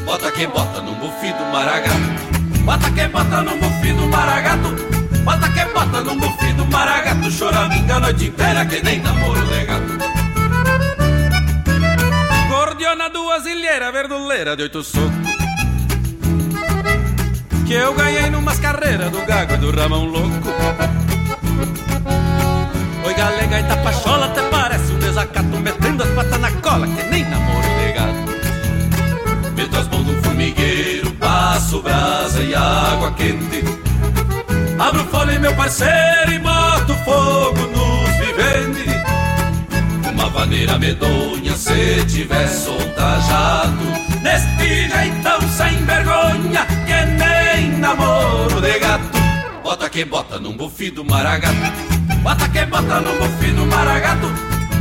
Bota que bota no bufi do maragato. Bota que bota no bufi do maragato. Bota que bota no bufi do maragato. Choraminga a noite inteira que nem namoro de gato. Gordiona duas ilheiras verduleira de oito socos. Que eu ganhei numas carreiras do gago e do ramão louco Oi galega e tapachola até parece um desacato Metendo as patas na cola que nem namoro de gato Meto as mãos no formigueiro, passo brasa e água quente. Abro folha meu parceiro e mato fogo nos viventes Uma vaneira medonha se tiver soltajado Neste jeitão sem vergonha que nem namoro de gato Bota que bota num bufi do maragato. Bota que bota no bufi do maragato.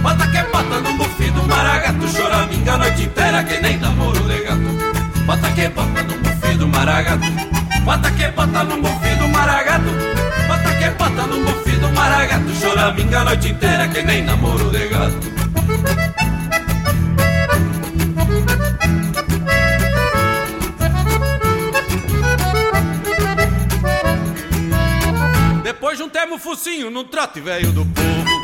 Bota que bota no bufi do maragato. Choraminga a noite inteira que nem namoro de gato. Bota que bota no bufi do maragato. Bota que bota no bufi do maragato. Bota que bota no bufi do maragato. Choraminga a noite inteira que nem namoro de gato Depois juntemos o focinho num trote velho do povo.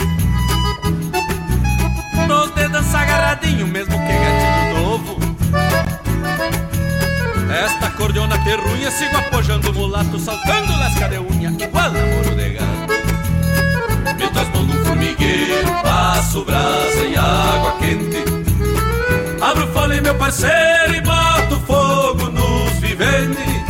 Nos dedos agarradinho, mesmo que gatinho novo. Esta cordiona terrunha sigo apojando o mulato Saltando lasca de unha, igual namoro de gato. As mãos no formigueiro, passo brasa e água quente. Abro folha meu parceiro e boto fogo nos viventes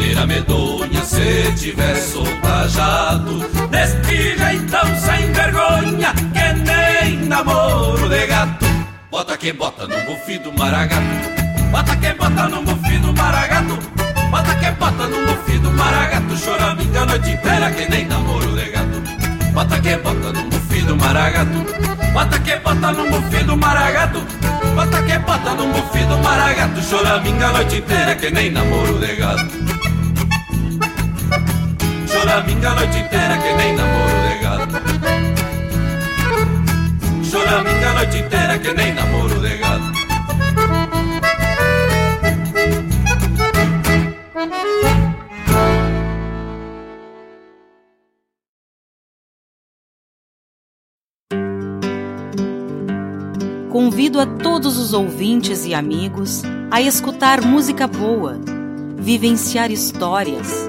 maneira medonha se tiver soltajado Deste jeitão sem vergonha que nem namoro de gato. Bota que bota no bufi do maragato Bota quem bota no bufi do maragato Bota quem bota no bufi do maragato Choraminga a noite inteira que nem namoro de gato. Bota quem bota no bufi do maragato Bota quem bota no bufi do maragato Bota quem bota no bufi do maragato Choraminga a noite inteira que nem namoro de gato Choraminga a noite inteira que nem namoro de gato. Choraminga a noite inteira que nem namoro de gato. Convido a todos os ouvintes e amigos a escutar música boa, vivenciar histórias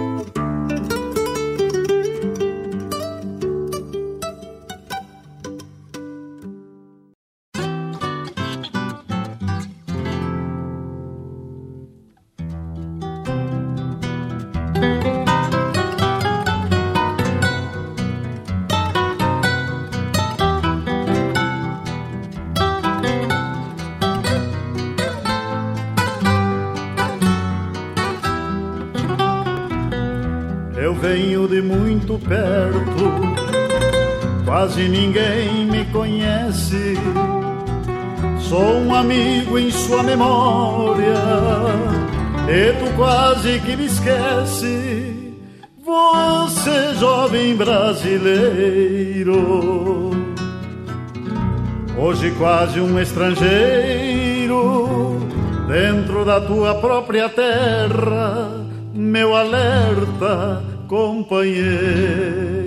Memória, e tu quase que me esquece. Você, jovem brasileiro, hoje quase um estrangeiro, dentro da tua própria terra, meu alerta, companheiro.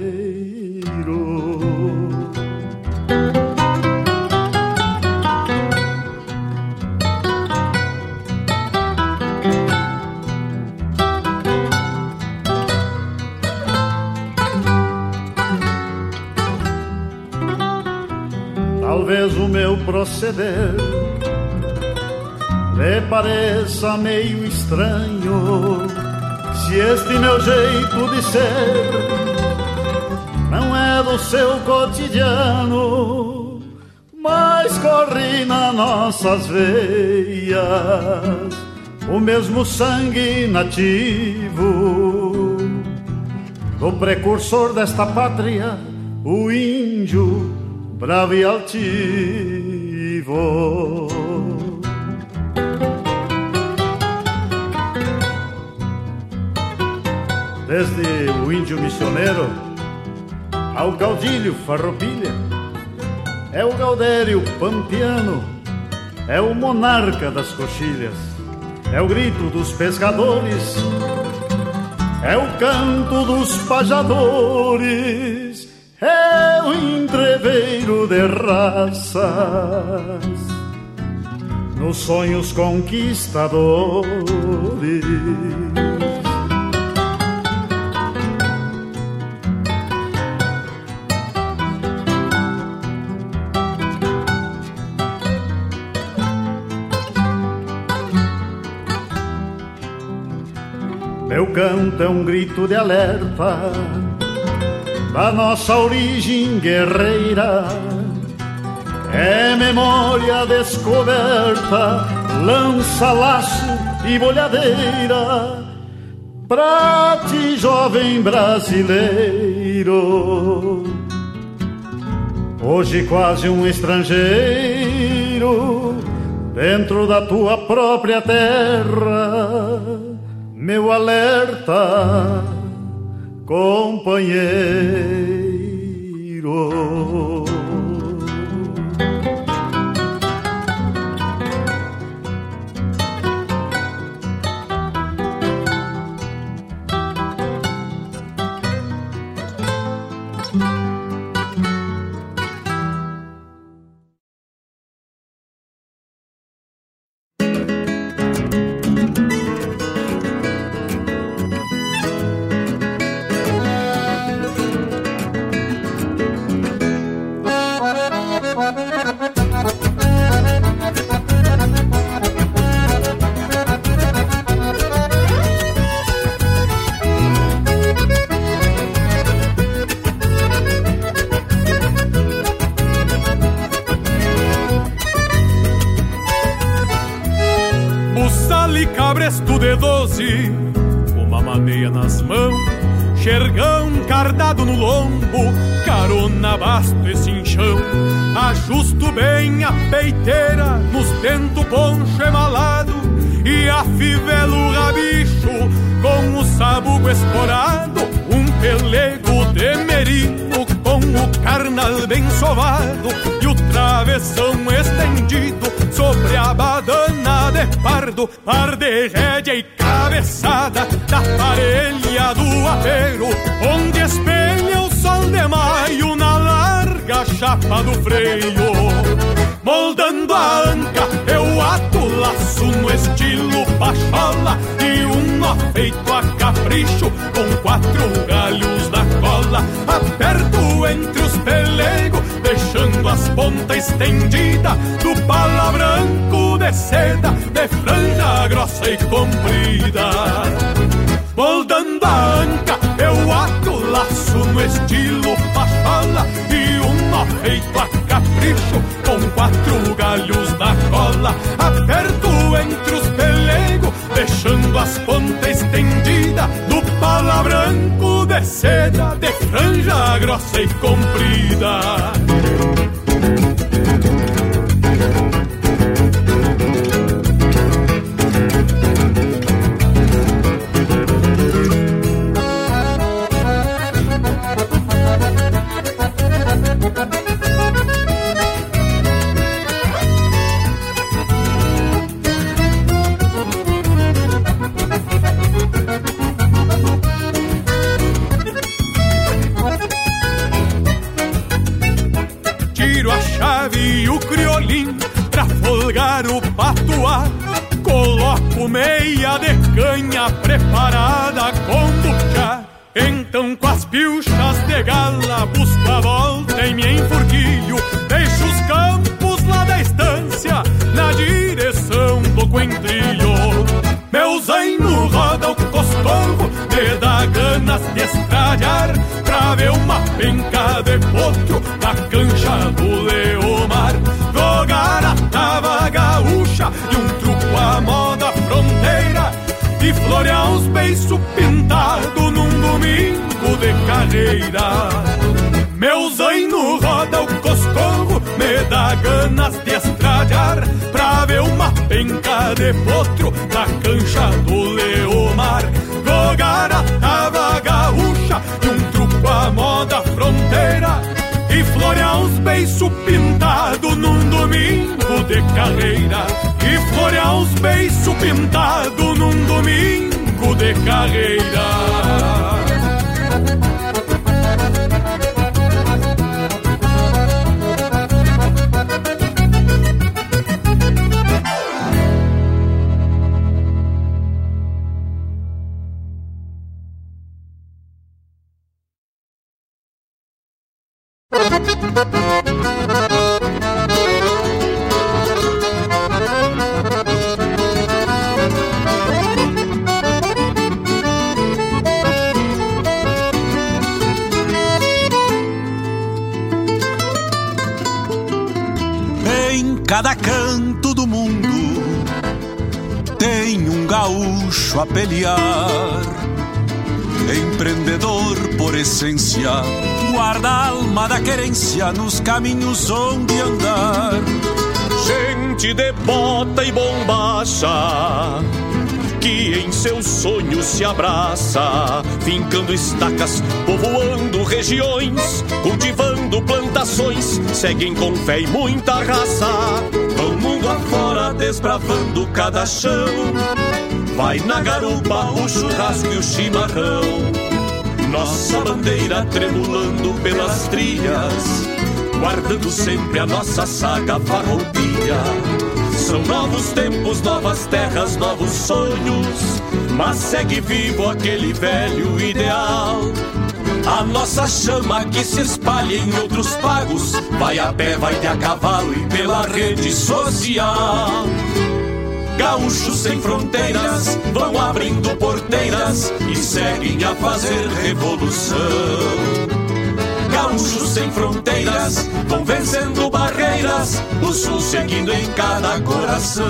Proceder lhe pareça meio estranho. Se este meu jeito de ser não é do seu cotidiano, mas corre nas nossas veias o mesmo sangue nativo do precursor desta pátria, o índio bravo e altivo. Desde o índio missioneiro ao gaudilho farroupilha, é o gaudério pampiano, é o monarca das coxilhas, é o grito dos pescadores, é o canto dos pajadores é o entreveiro de raças nos sonhos conquistadores. Meu canto é um grito de alerta da nossa origem guerreira. É memória descoberta, lança laço e bolhadeira. Pra ti, jovem brasileiro, hoje quase um estrangeiro, dentro da tua própria terra, meu alerta companheiro. Esporado, um pelego de merino com o carnal bem sovado e o travessão estendido sobre a badana de pardo, par de rédea e cabeçada da parelha do apero, onde espelha o sol de maio na larga chapa do freio. Moldando a anca, eu ato laço no estilo pachola e um nó feito a capricho com quatro galhos na cola. Aperto entre os pelegos, deixando as pontas estendidas do pala branco de seda, de franja grossa e comprida. Moldando a anca, eu ato laço no estilo pachola e um nó feito a capricho com quatro galhos na cola. Aperto entre os pelegos, deixando as pontas estendidas do pala branco de seda, de franja grossa e comprida. Meia de canha preparada com buchá. Então com as pilchas de gala busco a volta e me enfurquilho. Deixo os campos lá da estância na direção do coentrilho. Meu zaino roda o costorro, me dá ganas de estralhar Pra ver uma penca de potro na cancha do Leomar florear uns beiços pintados num domingo de carreira. Meu zaino roda o coscorro, me dá ganas de estralhar Pra ver uma penca de potro na cancha do Leomar carreira E florear uns beiços pintados num domingo de carreira da querência nos caminhos onde andar. Gente de bota e bombacha que em seus sonhos se abraça, fincando estacas, povoando regiões, cultivando plantações, seguem com fé e muita raça. Vão mundo afora desbravando cada chão, vai na garupa o churrasco e o chimarrão. Nossa bandeira tremulando pelas trilhas, guardando sempre a nossa saga farroupilha. São novos tempos, novas terras, novos sonhos, mas segue vivo aquele velho ideal. A nossa chama que se espalha em outros pagos, vai a pé, vai de a cavalo e pela rede social. Gaúchos sem fronteiras vão abrindo porteiras e seguem a fazer revolução. Gaúchos sem fronteiras vão vencendo barreiras, o sul seguindo em cada coração.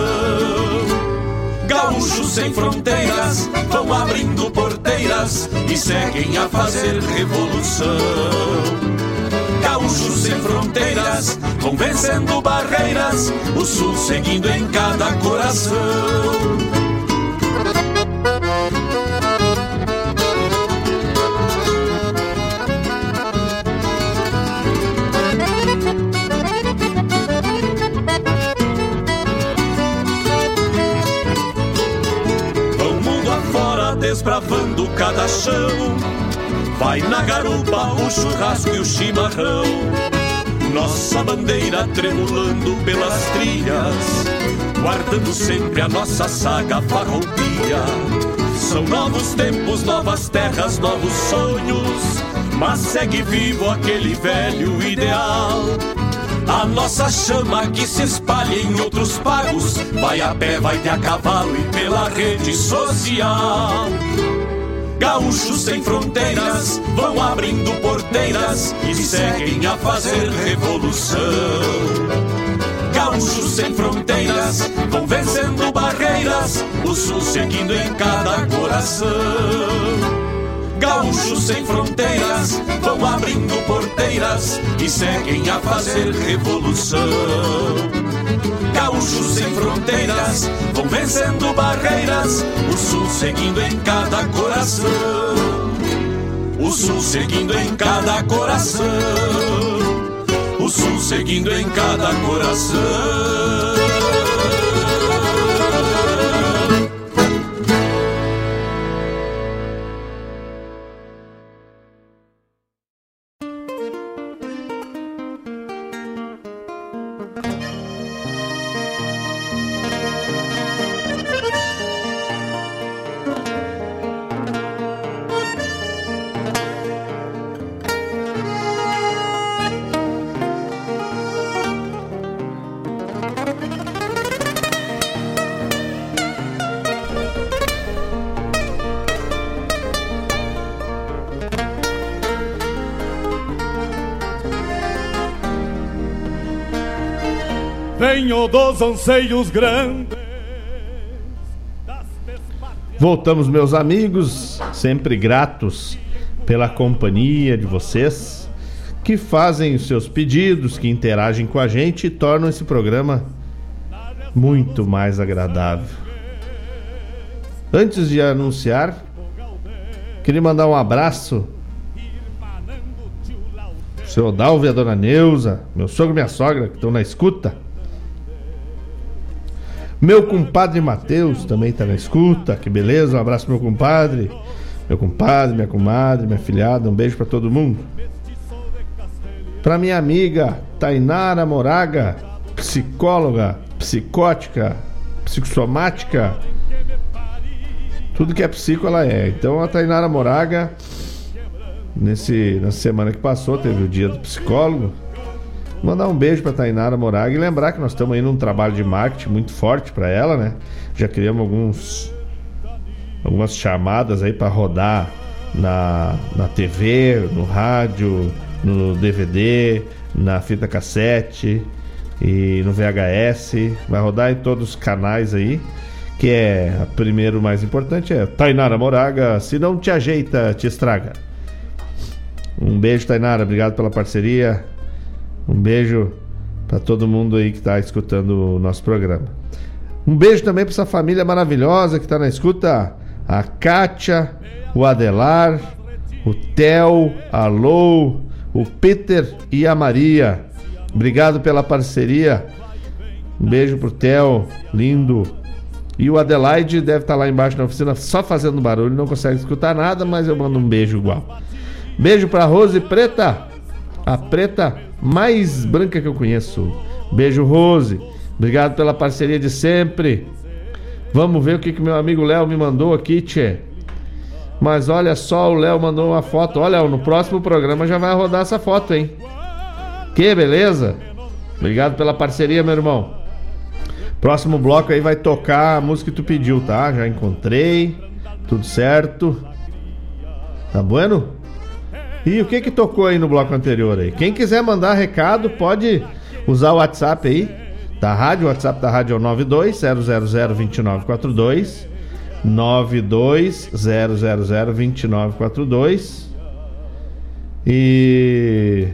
Gaúchos sem fronteiras vão abrindo porteiras e seguem a fazer revolução. Sem fronteiras vão vencendo barreiras, o sul seguindo em cada coração. desbravando cada chão. Vai na garupa o churrasco e o chimarrão. Nossa bandeira tremulando pelas trilhas, guardando sempre a nossa saga farroupilha. São novos tempos, novas terras, novos sonhos, mas segue vivo aquele velho ideal. A nossa chama que se espalha em outros pagos, vai a pé, vai ter a cavalo e pela rede social. Gaúchos sem fronteiras vão abrindo porteiras e seguem a fazer revolução. Gaúchos sem fronteiras vão vencendo barreiras, o sul seguindo em cada coração. Gaúchos sem fronteiras vão abrindo porteiras e seguem a fazer revolução. Gaúchos sem fronteiras vão vencendo barreiras, o sul seguindo em cada coração. O sul seguindo em cada coração. O sul seguindo em cada coração. Dos anseios grandes. Voltamos, meus amigos, sempre gratos pela companhia de vocês que fazem os seus pedidos, que interagem com a gente e tornam esse programa muito mais agradável. Antes de anunciar, queria mandar um abraço pro seu Dalvo e a dona Neuza, meu sogro e minha sogra que estão na escuta. Meu compadre Matheus também está na escuta, que beleza, um abraço meu compadre, meu compadre, minha comadre, minha filhada, um beijo para todo mundo. Para minha amiga Tainara Moraga, psicóloga, psicótica, psicossomática, tudo que é psico ela é. Então a Tainara Moraga, nesse, na semana que passou, teve o dia do psicólogo. Mandar um beijo para Tainara Moraga e lembrar que nós estamos aí num trabalho de marketing muito forte para ela, né? Já criamos alguns algumas chamadas aí para rodar na, na TV, no rádio, no DVD, na fita cassete e no VHS. Vai rodar em todos os canais aí. Que é, a primeiro mais importante é Tainara Moraga, se não te ajeita, te estraga. Um beijo, Tainara, obrigado pela parceria. Um beijo para todo mundo aí que está escutando o nosso programa. Um beijo também para essa família maravilhosa que está na escuta: a Kátia, o Adelar, o Theo, a Lou, o Peter e a Maria. Obrigado pela parceria. Um beijo pro Theo, lindo. E o Adelaide deve estar tá lá embaixo na oficina só fazendo barulho, não consegue escutar nada, mas eu mando um beijo igual. Beijo pra Rose Preta, a preta mais branca que eu conheço. Beijo, Rose. Obrigado pela parceria de sempre. Vamos ver o que, que meu amigo Léo me mandou aqui, tchê. Mas olha só, o Léo mandou uma foto. Olha, no próximo programa já vai rodar essa foto, hein? Que beleza? Obrigado pela parceria, meu irmão. Próximo bloco aí vai tocar a música que tu pediu, tá? Já encontrei. Tudo certo. Tá bueno? E o que que tocou aí no bloco anterior aí? Quem quiser mandar recado, pode usar o WhatsApp aí, da rádio. O WhatsApp da rádio é o 92 000 2942. 92 000 2942. E.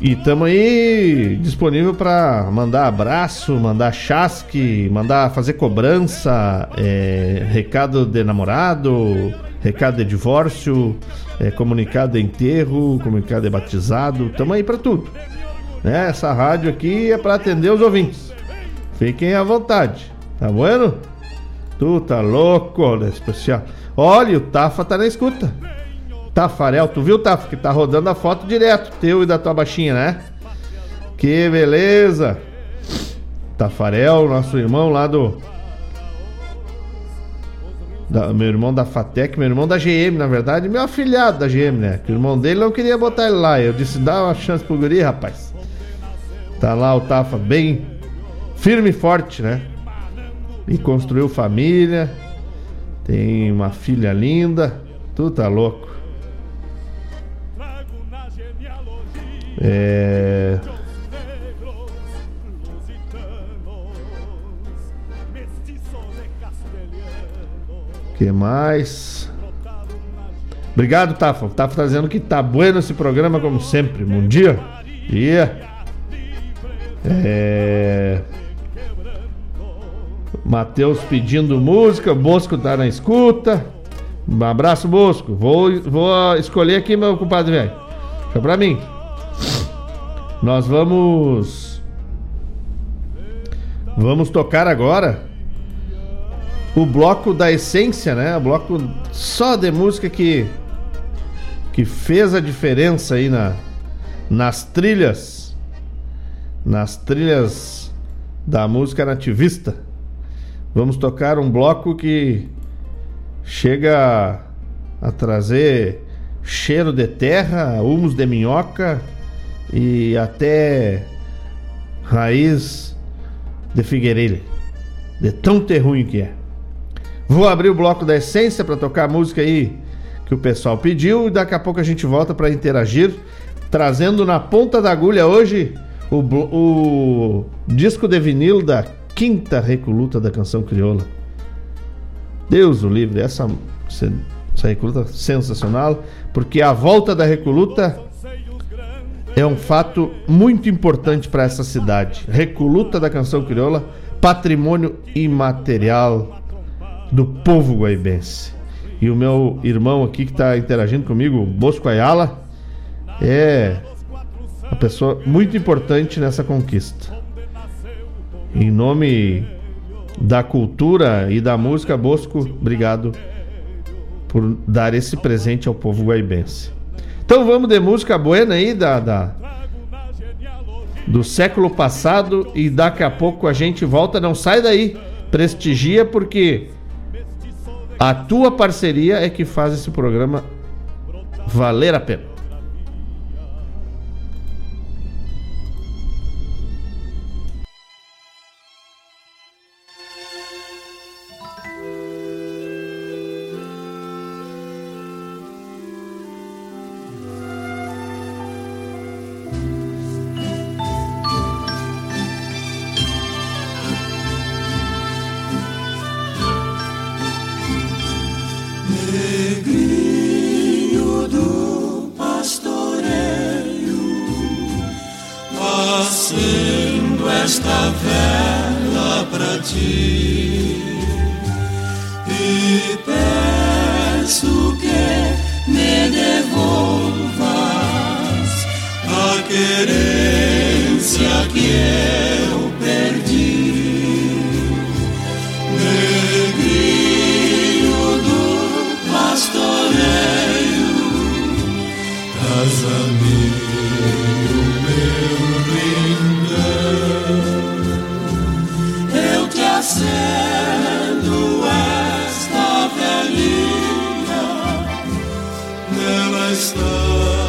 E estamos aí disponível para mandar abraço, mandar chasque, mandar fazer cobrança, é, recado de namorado, recado de divórcio, é, comunicado de enterro, comunicado de batizado, estamos aí para tudo. Né? Essa rádio aqui é para atender os ouvintes. Fiquem à vontade, tá bueno? Tu tá louco, né, especial. Olha, o Tafa tá na escuta. Tafarel, tu viu, Tafa, que tá rodando a foto direto, teu e da tua baixinha, né? Que beleza! Tafarel, nosso irmão lá do. Da, meu irmão da Fatec, meu irmão da GM, na verdade, meu afilhado da GM, né? Que o irmão dele não queria botar ele lá. Eu disse, dá uma chance pro guri, rapaz. Tá lá o Tafa bem firme e forte, né? E construiu família. Tem uma filha linda. Tu tá louco. É... que mais? Obrigado, Tafa. Tafa tá dizendo que tá bueno esse programa, como sempre. Bom dia. Dia. É... Matheus pedindo música. Bosco tá na escuta. Um abraço, Bosco. Vou, vou escolher aqui, meu compadre velho. Fica pra mim. Nós vamos. Vamos tocar agora o bloco da essência, né? O bloco só de música que que fez a diferença aí na nas trilhas nas trilhas da música nativista. Vamos tocar um bloco que chega a trazer cheiro de terra, humus de minhoca e até raiz de figueireira. De tão terruim que é. Vou abrir o bloco da essência para tocar a música aí que o pessoal pediu e daqui a pouco a gente volta para interagir, trazendo na ponta da agulha hoje o, o disco de vinil da quinta recoluta da canção crioula. Deus o livre, essa, essa recoluta sensacional, porque a volta da recoluta é um fato muito importante para essa cidade. Recoluta da canção crioula, patrimônio imaterial do povo guaibense. E o meu irmão aqui que está interagindo comigo, Bosco Ayala, é uma pessoa muito importante nessa conquista. Em nome da cultura e da música, Bosco, obrigado por dar esse presente ao povo guaibense. Então vamos de música buena aí da, da, do século passado e daqui a pouco a gente volta. Não sai daí, prestigia porque a tua parceria é que faz esse programa valer a pena. Acendo esta velhinha, nela está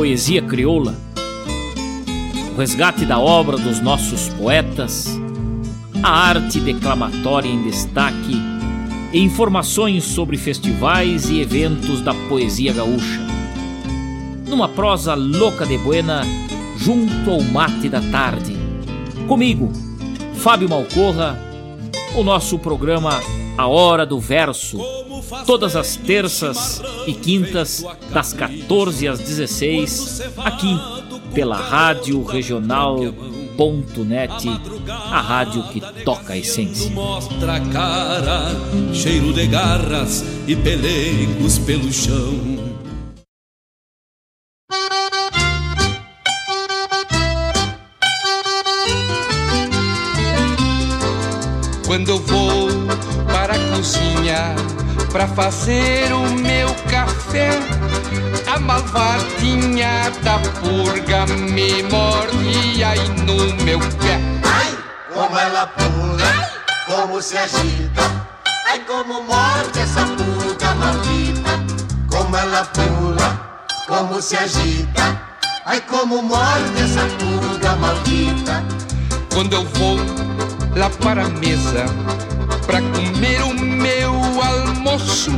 poesia crioula, o resgate da obra dos nossos poetas, a arte declamatória em destaque e informações sobre festivais e eventos da poesia gaúcha. Numa prosa louca de buena, junto ao mate da tarde. Comigo, Fábio Malcorra, o nosso programa A Hora do Verso, todas as terças e quintas, das 14 às 16, aqui pela Rádio Regional.net, a rádio que toca a essência. Mostra a cara, cheiro de garras e pelegos pelo chão. Quando eu vou para a cozinha para fazer o café, a malvadinha da purga me morde aí no meu pé. Ai, como ela pula, Ai. como se agita. Ai, como morde essa purga maldita. Como ela pula, como se agita. Ai, como morde essa purga maldita. Quando eu vou lá para a mesa para comer o meu almoço.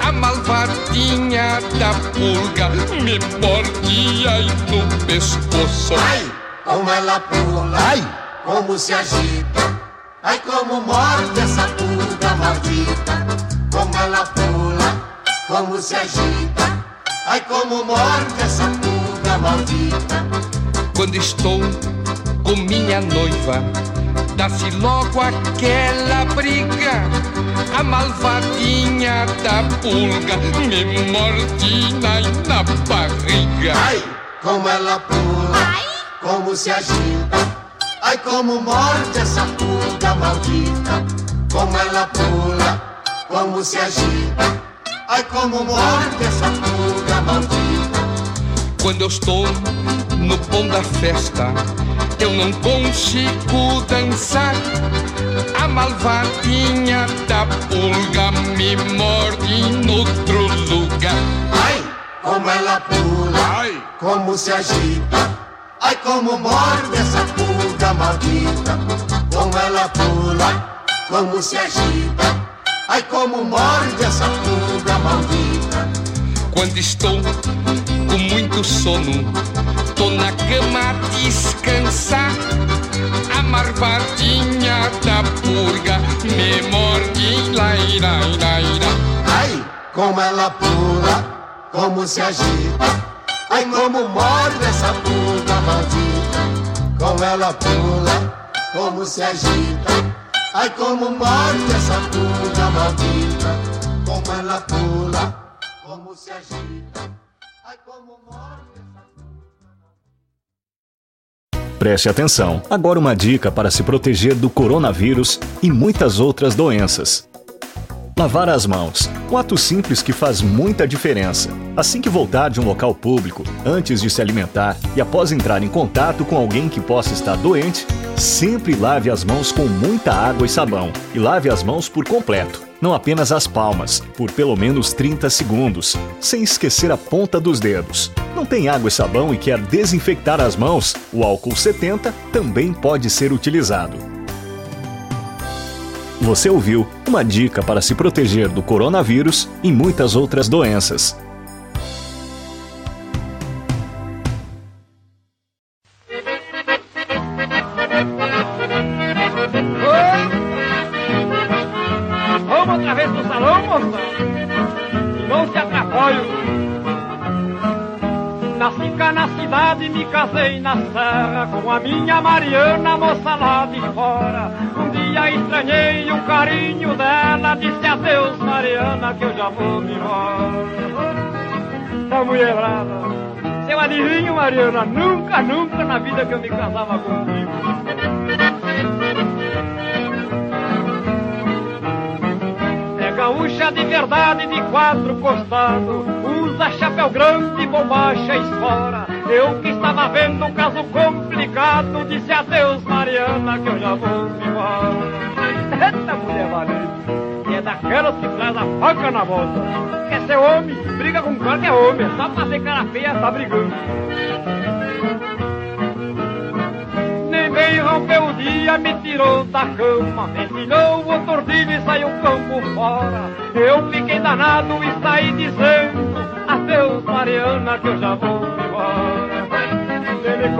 A malvadinha da pulga me mordia aí no pescoço. Ai, como ela pula, ai, como se agita. Ai, como morde essa pulga maldita. Como ela pula, como se agita. Ai, como morde essa pulga maldita. Quando estou com minha noiva dá-se logo aquela briga. A malvadinha da pulga me mordina na barriga. Ai, como ela pula, Ai. como se agita. Ai, como morde essa pulga maldita. Como ela pula, como se agita. Ai, como morde essa pulga maldita. Quando eu estou no pão da festa eu não consigo dançar. A malvadinha da pulga me morde em outro lugar. Ai, como ela pula, Ai. como se agita. Ai, como morde essa pulga maldita. Como ela pula, como se agita. Ai, como morde essa pulga maldita. Quando estou com muito sono Tô na cama a descansar. A marvadinha da purga me morde, laira, laira. Ai, como ela pula, como se agita. Ai, como morde essa purga maldita. Como ela pula, como se agita. Ai, como morde essa purga maldita. Como ela pula, como se agita. Ai, como morde Preste atenção. Agora uma dica para se proteger do coronavírus e muitas outras doenças. Lavar as mãos. Um ato simples que faz muita diferença. Assim que voltar de um local público, antes de se alimentar e após entrar em contato com alguém que possa estar doente, sempre lave as mãos com muita água e sabão. E lave as mãos por completo não apenas as palmas, por pelo menos 30 segundos, sem esquecer a ponta dos dedos. Não tem água e sabão e quer desinfectar as mãos? O álcool 70 também pode ser utilizado. Você ouviu uma dica para se proteger do coronavírus e muitas outras doenças. Minha Mariana, moça lá de fora. Um dia estranhei o carinho dela, disse adeus, Mariana, que eu já vou me embora. Mulher brava. Seu adivinho, Mariana, nunca, nunca na vida que eu me casava contigo. É gaúcha de verdade, de quatro costados, usa chapéu grande, bombacha e fora eu que estava vendo um caso complicado, disse adeus, Mariana, que eu já vou embora. Eita mulher valente, é daquelas que traz a faca na bota. Quer ser homem, briga com qualquer homem. Só pra ser cara feia, tá brigando. Nem bem rompeu o dia, me tirou da cama. Ensinou o tordilho e saiu campo fora. Eu fiquei danado e saí dizendo: Adeus, Mariana, que eu já vou.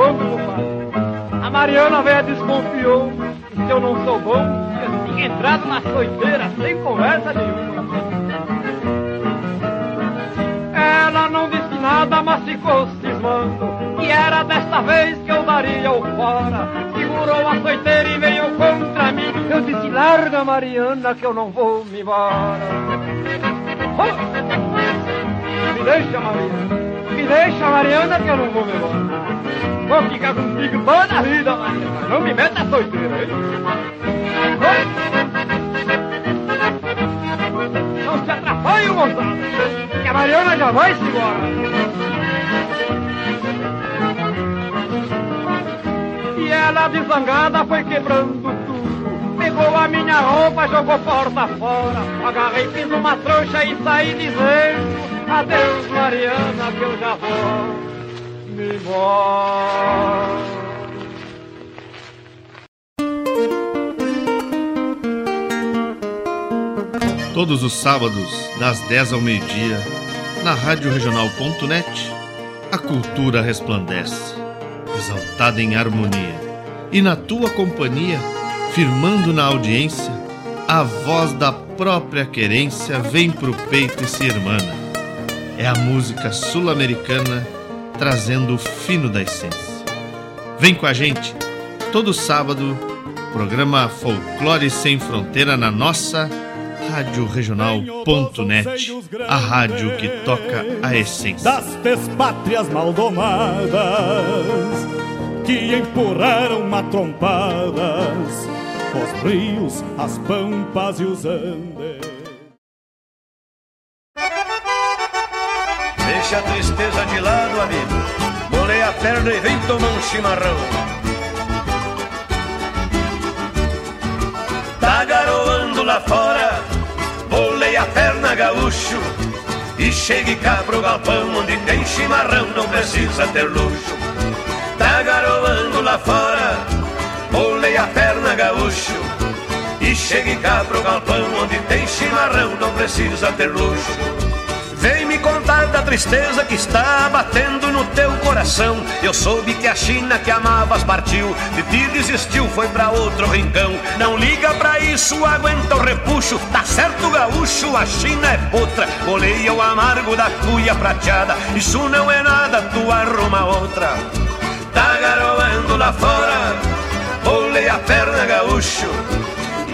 Ele me conta, compadre. A Mariana velha desconfiou. E se eu não sou bom, eu tinha entrado na soiteira sem conversa nenhuma. Ela não disse nada, mas ficou cismando. Que era desta vez que eu daria o fora. Segurou a soiteira e veio contra mim. Eu disse: Larga, Mariana, que eu não vou me embora. Oh! Me deixa, Mariana. Me deixa, Mariana, que eu não vou me embora. Vou ficar contigo toda a vida, Mariana. Não me meta soiteira, hein? Oh! Não se atrapalhe, moçada, que a Mariana já vai se embora. E ela, desangada, foi quebrando tudo. Pegou a minha roupa, jogou porta fora. Agarrei, fiz uma trouxa e saí dizendo: Adeus, Mariana, que eu já vou. Todos os sábados, das 10 ao meio-dia, na Rádio a cultura resplandece, exaltada em harmonia. E na tua companhia, firmando na audiência, a voz da própria querência vem pro peito e se irmana. É a música sul-americana trazendo o fino da essência. Vem com a gente, todo sábado, programa Folclore Sem Fronteira na nossa Rádio Regional.net, a rádio que toca a essência. das despátrias maldomadas que empurraram matrompadas os rios, as pampas e os andes. Deixa a tristeza tomar um chimarrão. Tá garoando lá fora, bolei a perna gaúcho. E chegue cá pro galpão onde tem chimarrão, não precisa ter luxo. Tá garoando lá fora, bolei a perna gaúcho. E chegue cá pro galpão onde tem chimarrão, não precisa ter luxo. Tristeza que está batendo no teu coração. Eu soube que a China que amavas partiu, de ti desistiu, foi pra outro rincão. Não liga pra isso, aguenta o repuxo. Tá certo, gaúcho, a China é outra. Boleia o amargo da cuia prateada. Isso não é nada, tu arruma outra. Tá garoando lá fora, bolei a perna, gaúcho.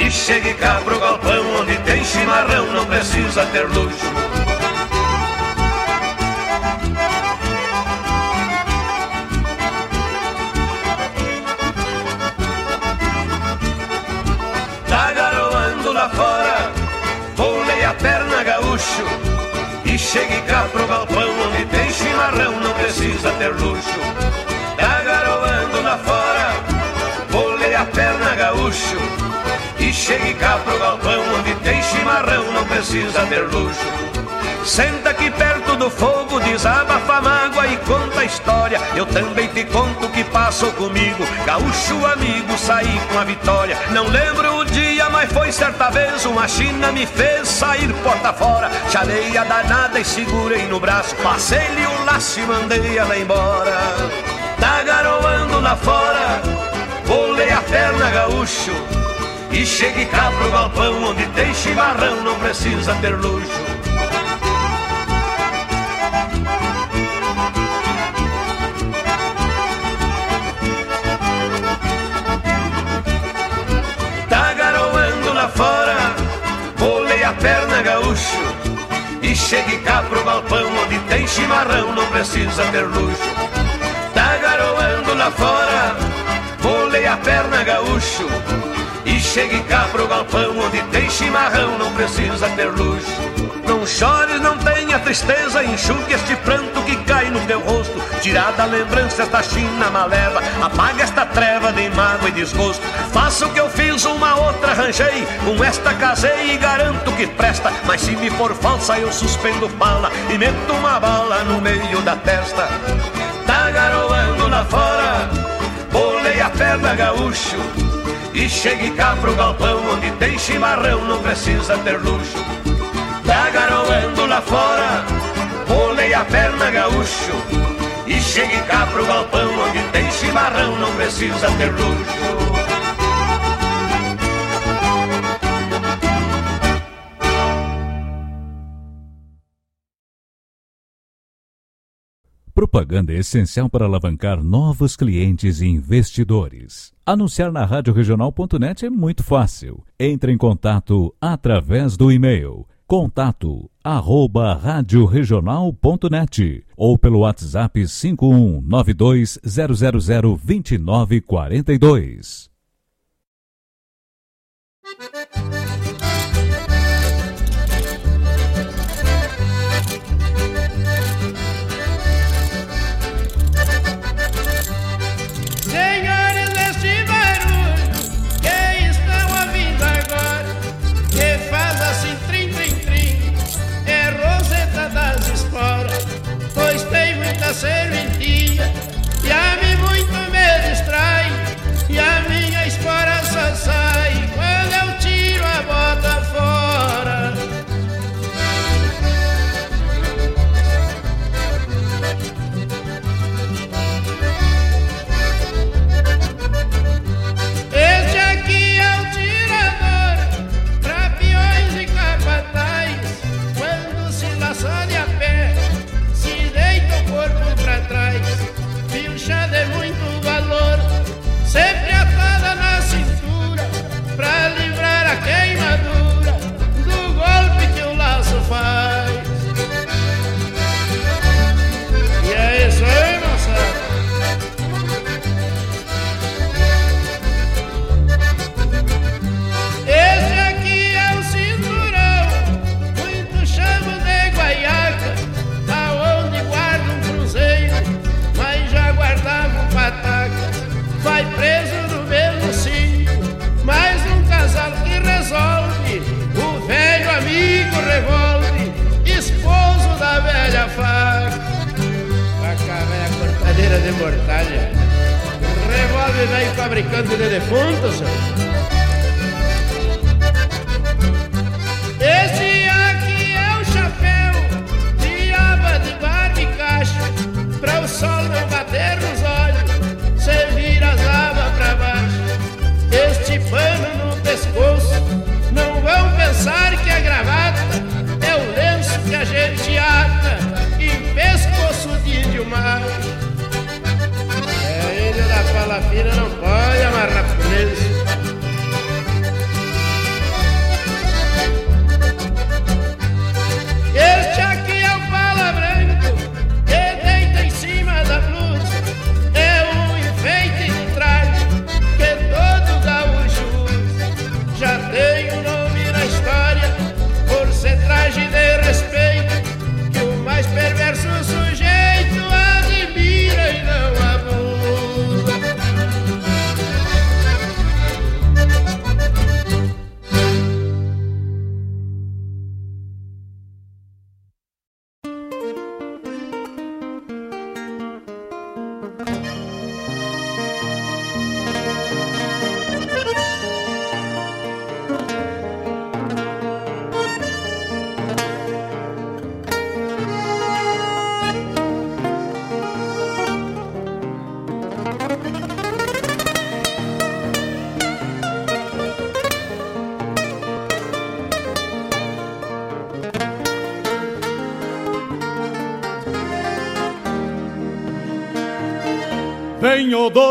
E chegue cá pro galpão onde tem chimarrão, não precisa ter luxo. Chegue cá pro galpão onde tem chimarrão, não precisa ter luxo. Tá garoando lá fora, bolei a perna gaúcho. E chegue cá pro galpão onde tem chimarrão, não precisa ter luxo Senta aqui perto do fogo, desabafa a mágoa e conta a história. Eu também te conto o que passou comigo. Gaúcho amigo, saí com a vitória. Não lembro o dia, mas foi certa vez. Uma China me fez sair porta fora. Chamei a danada e segurei no braço. Passei-lhe o laço e mandei ela embora. Tá garoando lá fora, bolei a perna gaúcho. E chegue cá pro galpão onde tem chimarrão, não precisa ter luxo. Chegue cá pro galpão onde tem chimarrão, não precisa ter luxo. Tá garoando lá fora, bolei a perna gaúcho. E chegue cá pro galpão onde tem chimarrão, não precisa ter luxo Não chores, não tenha tristeza, enxugue este pranto que cai no teu rosto. Tirada a lembrança esta china maleva, apaga esta treva de mágoa e desgosto. Faça o que eu fiz, uma outra arranjei, com esta casei e garanto que presta. Mas se me for falsa, eu suspendo bala e meto uma bala no meio da testa. Tá garoando lá fora, bolei a perna gaúcho. E chegue cá pro galpão onde tem chimarrão, não precisa ter luxo. Tá garoando lá fora, pulei a perna gaúcho. E chegue cá pro galpão onde tem chimarrão, não precisa ter luxo. Propaganda é essencial para alavancar novos clientes e investidores. Anunciar na radioregional.net é muito fácil. Entre em contato através do e-mail contato arroba radioregional.net ou pelo WhatsApp 51920002942. Mortalha, revólver velho fabricante de defuntos, senhor. Fina não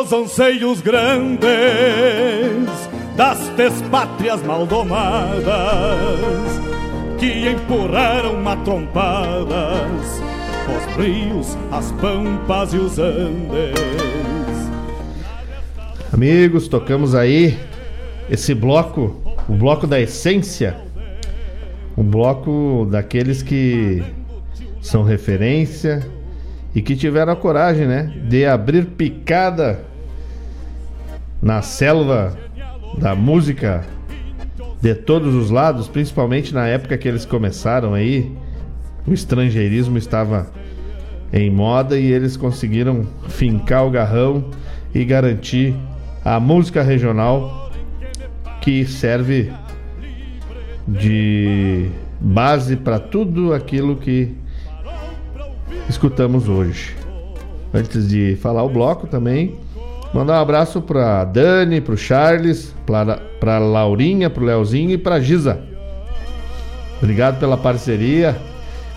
Dos anseios grandes das despátrias maldomadas que empurraram matrompadas os rios, as pampas e os andes. Amigos, tocamos aí esse bloco, o bloco da essência, Um bloco daqueles que são referência e que tiveram a coragem, né, de abrir picada na selva da música de todos os lados, principalmente na época que eles começaram aí, o estrangeirismo estava em moda e eles conseguiram fincar o garrão e garantir a música regional que serve de base para tudo aquilo que escutamos hoje. Antes de falar o bloco também, mandar um abraço para Dani, para o Charles, para Laurinha, para o Leozinho e para Giza. Obrigado pela parceria.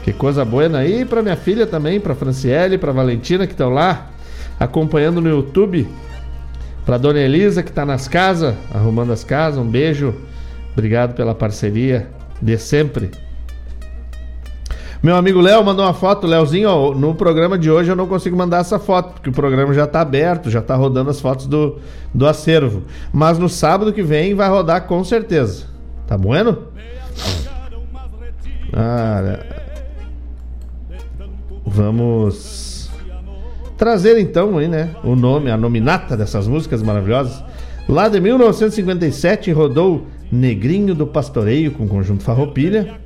Que coisa boa aí para minha filha também, para Franciele, para Valentina que estão lá acompanhando no YouTube. Para Dona Elisa que está nas casas, arrumando as casas. Um beijo. Obrigado pela parceria de sempre. Meu amigo Léo mandou uma foto, Léozinho, no programa de hoje eu não consigo mandar essa foto, porque o programa já está aberto, já está rodando as fotos do, do acervo. Mas no sábado que vem vai rodar com certeza. Tá bueno? Ah, vamos trazer então aí, né, o nome, a nominata dessas músicas maravilhosas. Lá de 1957 rodou Negrinho do Pastoreio com o conjunto Farroupilha.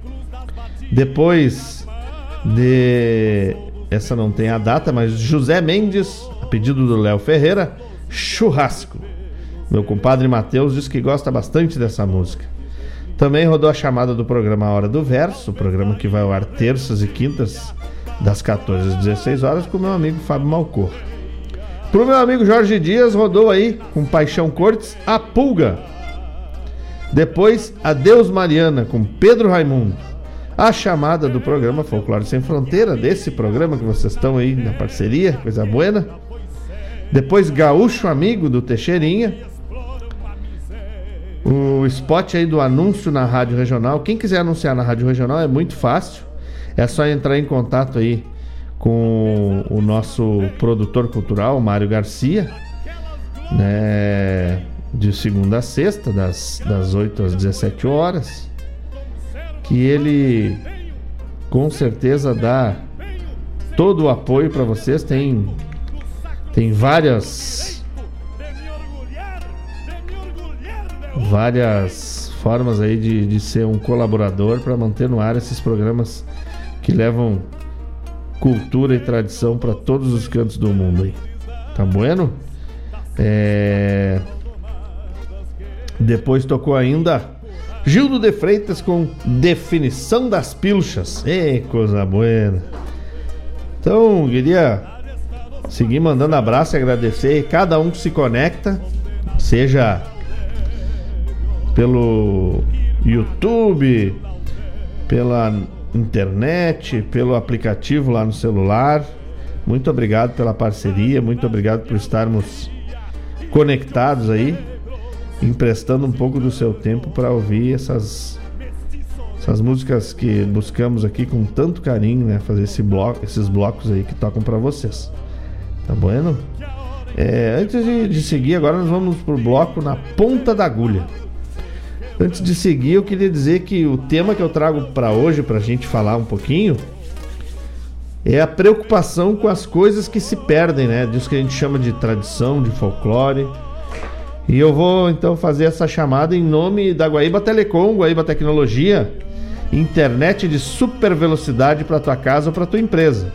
Depois de. Essa não tem a data, mas José Mendes, a pedido do Léo Ferreira, Churrasco. Meu compadre Matheus diz que gosta bastante dessa música. Também rodou a chamada do programa Hora do Verso, programa que vai ao ar terças e quintas, das 14 às 16 horas, com meu amigo Fábio Malcor. Pro meu amigo Jorge Dias, rodou aí, com Paixão Cortes, A Pulga. Depois, Adeus Mariana, com Pedro Raimundo a chamada do programa Folclore Sem Fronteira, desse programa que vocês estão aí na parceria, coisa buena. Depois Gaúcho Amigo do Teixeirinha. O spot aí do anúncio na Rádio Regional. Quem quiser anunciar na Rádio Regional é muito fácil. É só entrar em contato aí com o nosso produtor cultural, Mário Garcia, né? De segunda a sexta, das, das 8 às 17 horas que ele com certeza dá todo o apoio para vocês. Tem tem várias várias formas aí de, de ser um colaborador para manter no ar esses programas que levam cultura e tradição para todos os cantos do mundo aí. Tá bueno? É... Depois tocou ainda Gildo de Freitas com definição das pilchas. Ê, coisa boa. Então, queria seguir mandando abraço e agradecer cada um que se conecta, seja pelo YouTube, pela internet, pelo aplicativo lá no celular. Muito obrigado pela parceria, muito obrigado por estarmos conectados aí emprestando um pouco do seu tempo para ouvir essas essas músicas que buscamos aqui com tanto carinho, né? Fazer esse bloco, esses blocos aí que tocam para vocês. Tá bueno? É, antes de, de, seguir, agora nós vamos pro bloco na ponta da agulha. Antes de seguir, eu queria dizer que o tema que eu trago para hoje, para a gente falar um pouquinho, é a preocupação com as coisas que se perdem, né? Disso que a gente chama de tradição, de folclore e eu vou então fazer essa chamada em nome da Guaíba Telecom, Guaíba Tecnologia, internet de super velocidade para tua casa ou para tua empresa.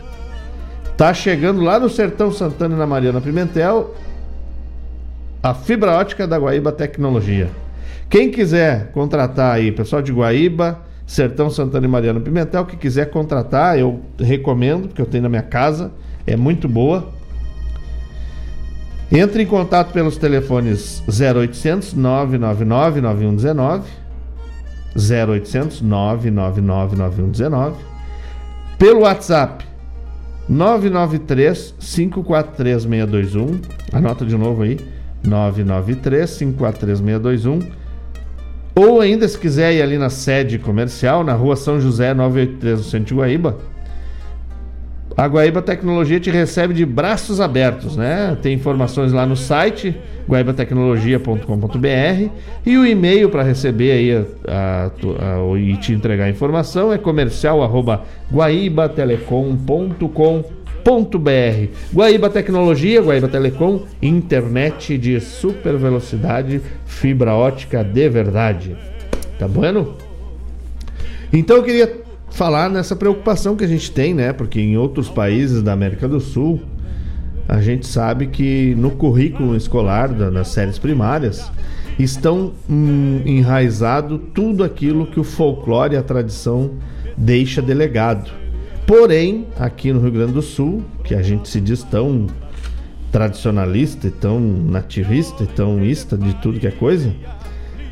Tá chegando lá no Sertão Santana e na Mariana Pimentel a fibra ótica da Guaíba Tecnologia. Quem quiser contratar aí, pessoal de Guaíba, Sertão Santana e Mariana Pimentel, que quiser contratar, eu recomendo, porque eu tenho na minha casa, é muito boa. Entre em contato pelos telefones 0800 999 9119 0800 999 9119 pelo WhatsApp 993 543 621 anota de novo aí 993 543 621 ou ainda se quiser ir ali na sede comercial na rua São José 983 no centro de Guaíba A Guaíba Tecnologia te recebe de braços abertos, né? Tem informações lá no site guaibatecnologia.com.br e o e-mail para receber aí a, a, a, e te entregar a informação é comercial arroba guaibatelecom.com.br Guaíba Tecnologia, Guaíba Telecom, internet de super velocidade, fibra ótica de verdade. Tá bueno? Então eu queria falar nessa preocupação que a gente tem, né? Porque em outros países da América do Sul, a gente sabe que no currículo escolar das séries primárias estão hum, enraizado tudo aquilo que o folclore e a tradição deixa delegado. Porém, aqui no Rio Grande do Sul, que a gente se diz tão tradicionalista e tão nativista e tão ista de tudo que é coisa,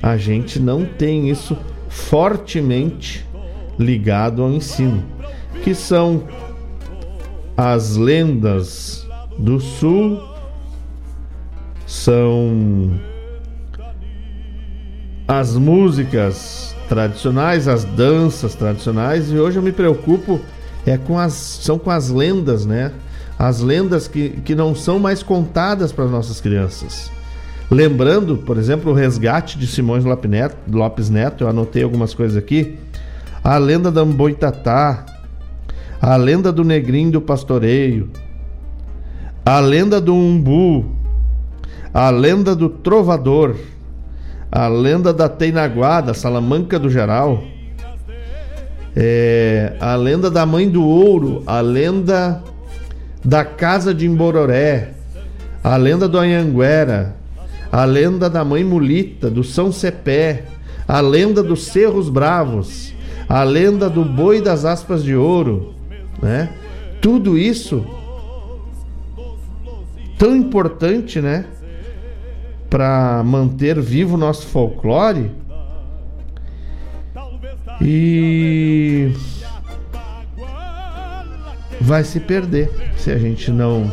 a gente não tem isso fortemente ligado ao ensino, que são as lendas do sul, são as músicas tradicionais, as danças tradicionais, e hoje eu me preocupo é com as são com as lendas, né? As lendas que, que não são mais contadas para nossas crianças. Lembrando, por exemplo, o resgate de Simões Lopes Neto, eu anotei algumas coisas aqui a lenda da Amboitatá, a lenda do Negrinho do Pastoreio, a lenda do Umbu, a lenda do Trovador, a lenda da Teinaguá, da Salamanca do Geral, é, a lenda da Mãe do Ouro, a lenda da Casa de Embororé, a lenda do Anhanguera, a lenda da Mãe Mulita, do São Cepé, a lenda dos Cerros Bravos, a lenda do boi das aspas de ouro, né? Tudo isso tão importante, né? Para manter vivo o nosso folclore. E vai se perder se a gente não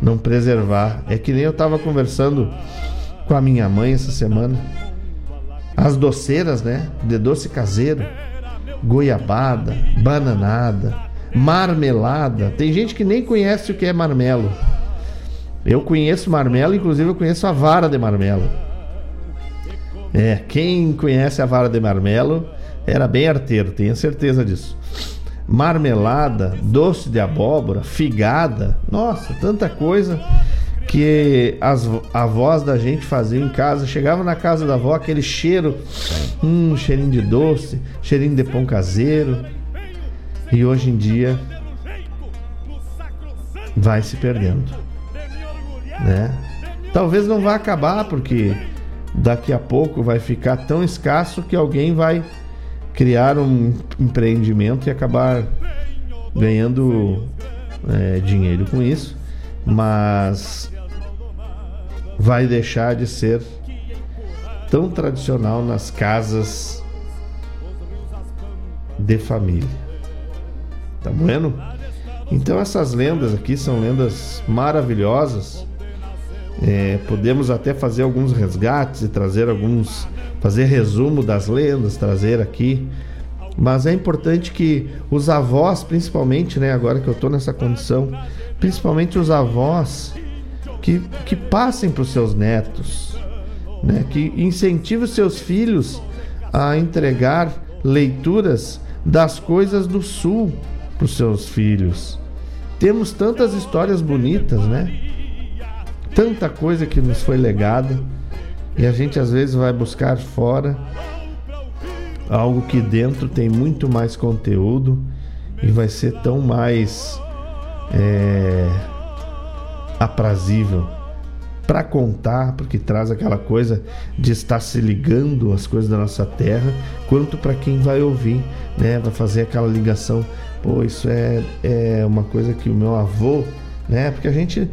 não preservar. É que nem eu estava conversando com a minha mãe essa semana as doceiras, né? De doce caseiro, goiabada, bananada, marmelada. Tem gente que nem conhece o que é marmelo. Eu conheço marmelo, inclusive eu conheço a vara de marmelo. É, quem conhece a vara de marmelo era bem arteiro, tenho certeza disso. Marmelada, doce de abóbora, figada, nossa, tanta coisa que as avós da gente faziam em casa. Chegava na casa da avó, aquele cheiro, hum, cheirinho de doce, cheirinho de pão caseiro. E hoje em dia vai se perdendo, né? Talvez não vá acabar porque daqui a pouco vai ficar tão escasso que alguém vai criar um empreendimento e acabar ganhando é, dinheiro com isso. Mas vai deixar de ser tão tradicional nas casas de família. Tá bueno? Então essas lendas aqui são lendas maravilhosas. É, podemos até fazer alguns resgates e trazer alguns, fazer resumo das lendas, trazer aqui. Mas é importante que os avós, principalmente, né, agora que eu estou nessa condição, principalmente os avós, que, que passem para os seus netos, né? que incentive os seus filhos a entregar leituras das coisas do sul para os seus filhos. Temos tantas histórias bonitas, né? Tanta coisa que nos foi legada e a gente às vezes vai buscar fora algo que dentro tem muito mais conteúdo e vai ser tão mais é, aprazível para contar, porque traz aquela coisa de estar se ligando às coisas da nossa terra, quanto para quem vai ouvir, né, vai fazer aquela ligação, pô, isso é, é uma coisa que o meu avô, né, porque a gente,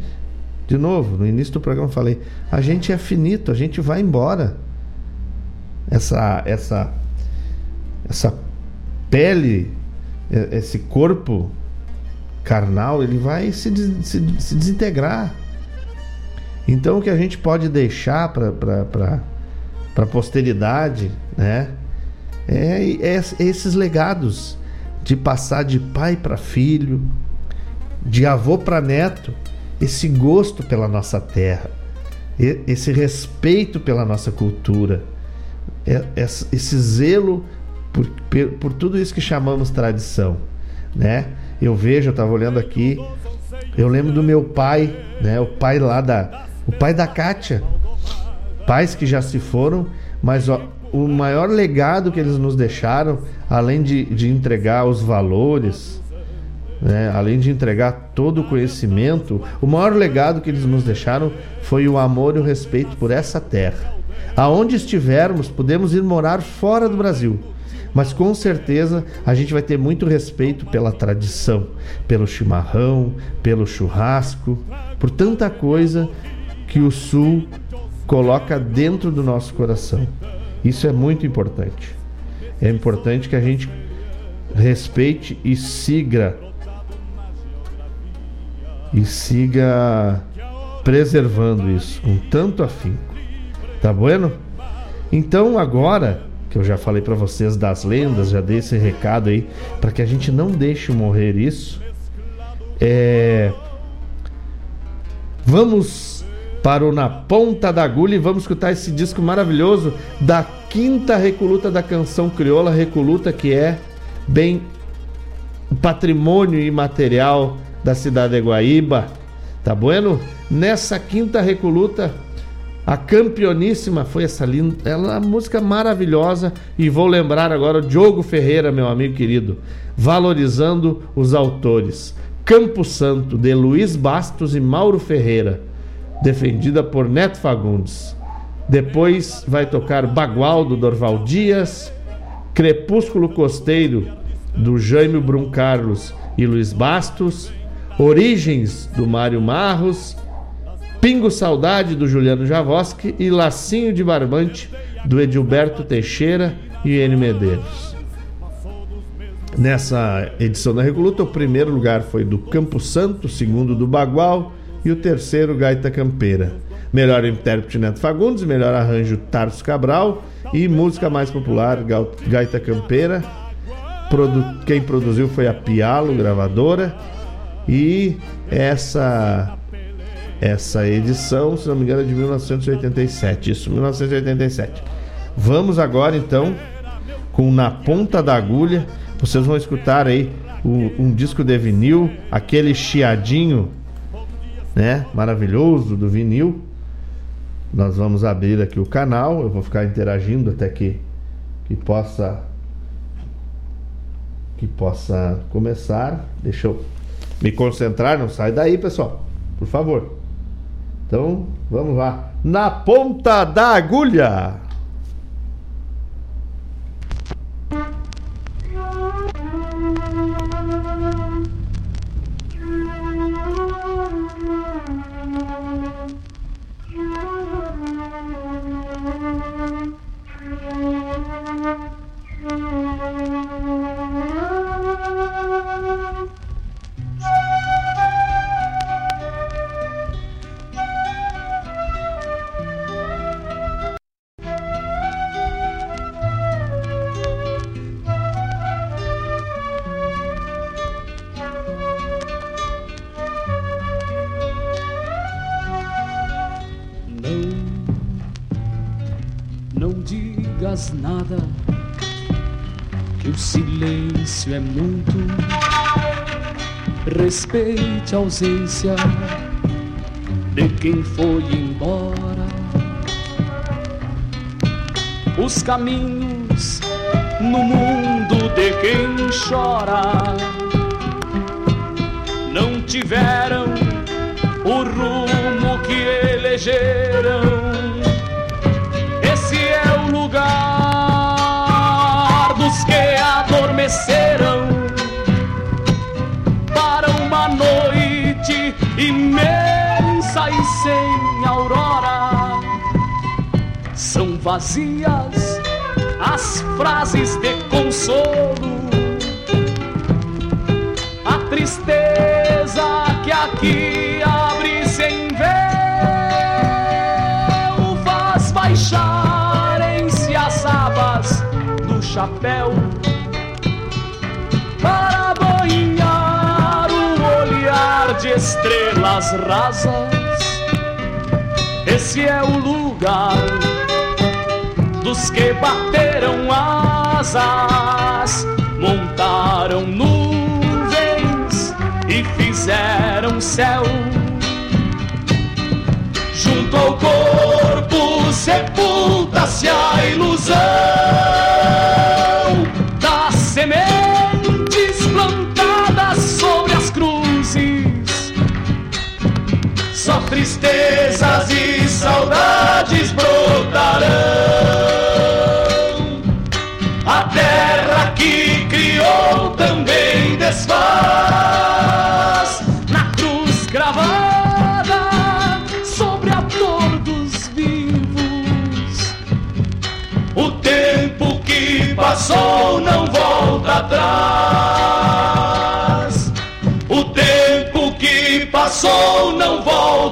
de novo, no início do programa eu falei, a gente é finito, a gente vai embora. Essa, essa, essa pele, esse corpo carnal, ele vai se, se, se desintegrar. Então o que a gente pode deixar para a posteridade, né? É, é, é, esses legados. de passar de pai para filho, de avô para neto, esse gosto pela nossa terra, esse respeito pela nossa cultura, esse zelo por, por tudo isso que chamamos tradição, né? Eu vejo, eu estava olhando aqui, eu lembro do meu pai, né? O pai lá da, o pai da Kátia, pais que já se foram, mas ó, o maior legado que eles nos deixaram, além de, de entregar os valores, né, além de entregar todo o conhecimento, o maior legado que eles nos deixaram foi o amor e o respeito por essa terra. Aonde estivermos, podemos ir morar fora do Brasil, mas com certeza a gente vai ter muito respeito pela tradição, pelo chimarrão, pelo churrasco, por tanta coisa que o Sul coloca dentro do nosso coração. Isso é muito importante. É importante que a gente respeite e siga e siga preservando isso com tanto afinco. Tá bueno? Então agora que eu já falei para vocês das lendas, já dei esse recado aí para que a gente não deixe morrer isso. É... Vamos para o Na Ponta da Agulha e vamos escutar esse disco maravilhoso da quinta recoluta da canção crioula, recoluta que é bem patrimônio imaterial da cidade de Guaíba. Tá bueno? Nessa quinta recoluta, a campeoníssima foi essa linda, ela música maravilhosa e vou lembrar agora o Diogo Ferreira, meu amigo querido, valorizando os autores. Campo Santo de Luiz Bastos e Mauro Ferreira defendida por Neto Fagundes. Depois vai tocar Bagual do Dorval Dias, Crepúsculo Costeiro do Jaime Brum Carlos e Luiz Bastos, Origens do Mário Marros, Pingo Saudade do Juliano Javoski e Lacinho de Barbante do Edilberto Teixeira e N Medeiros. Nessa edição da Reguluta, o primeiro lugar foi do Campo Santo, o segundo do Bagual, e o terceiro Gaita Campeira. Melhor intérprete Neto Fagundes, melhor arranjo Tarso Cabral e música mais popular Gaita Campeira. Quem produziu foi a Pialo, gravadora. E essa essa edição, se não me engano, é de 1987. Isso, 1987. Vamos agora então com Na Ponta da Agulha. Vocês vão escutar aí um, um disco de vinil, aquele chiadinho né? Maravilhoso do vinil. Nós vamos abrir aqui o canal, eu vou ficar interagindo até que que possa que possa começar. Deixa eu me concentrar, não sai daí, pessoal. Por favor. Então, vamos lá. Na ponta da agulha. Silêncio é muito. Respeite a ausência de quem foi embora. Os caminhos no mundo de quem chora não tiveram o rumo que elegeram. Imensa e sem aurora. São vazias as frases de consolo, a tristeza que aqui abre sem véu faz baixarem-se as abas do chapéu estrelas rasas. Esse é o lugar dos que bateram asas, montaram nuvens e fizeram céu. Junto ao corpo sepulta-se a ilusão tristezas e saudades brotarão. A terra que criou também desfaz na cruz gravada sobre a dor dos vivos. O tempo que passou não volta atrás. O tempo que passou não volta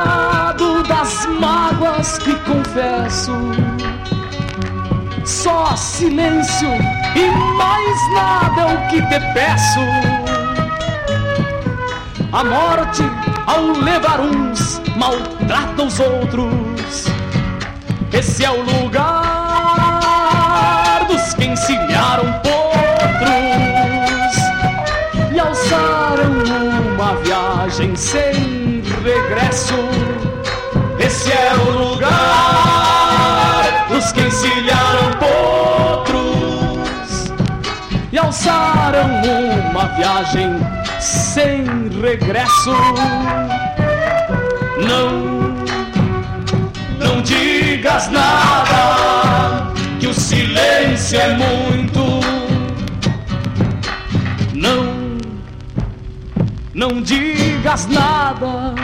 confesso. Só silêncio e mais nada é o que te peço. A morte, ao levar uns, maltrata os outros. Esse é o lugar dos que encilharam potros e alçaram uma viagem sem regresso. Esse é o lugar uma viagem sem regresso. Não não digas nada, que o silêncio é muito. Não, não digas nada,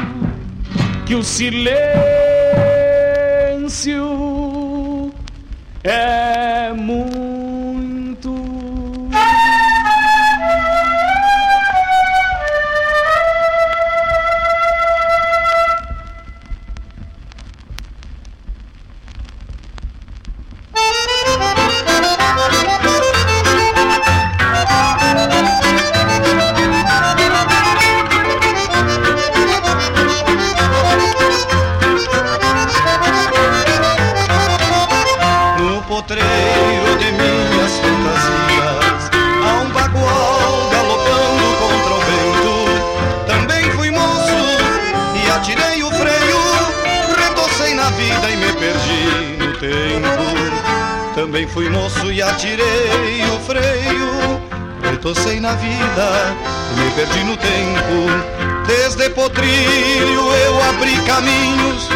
que o silêncio é muito. Fui moço e atirei o freio. Retocei na vida e me perdi no tempo. Desde potrilho eu abri caminhos.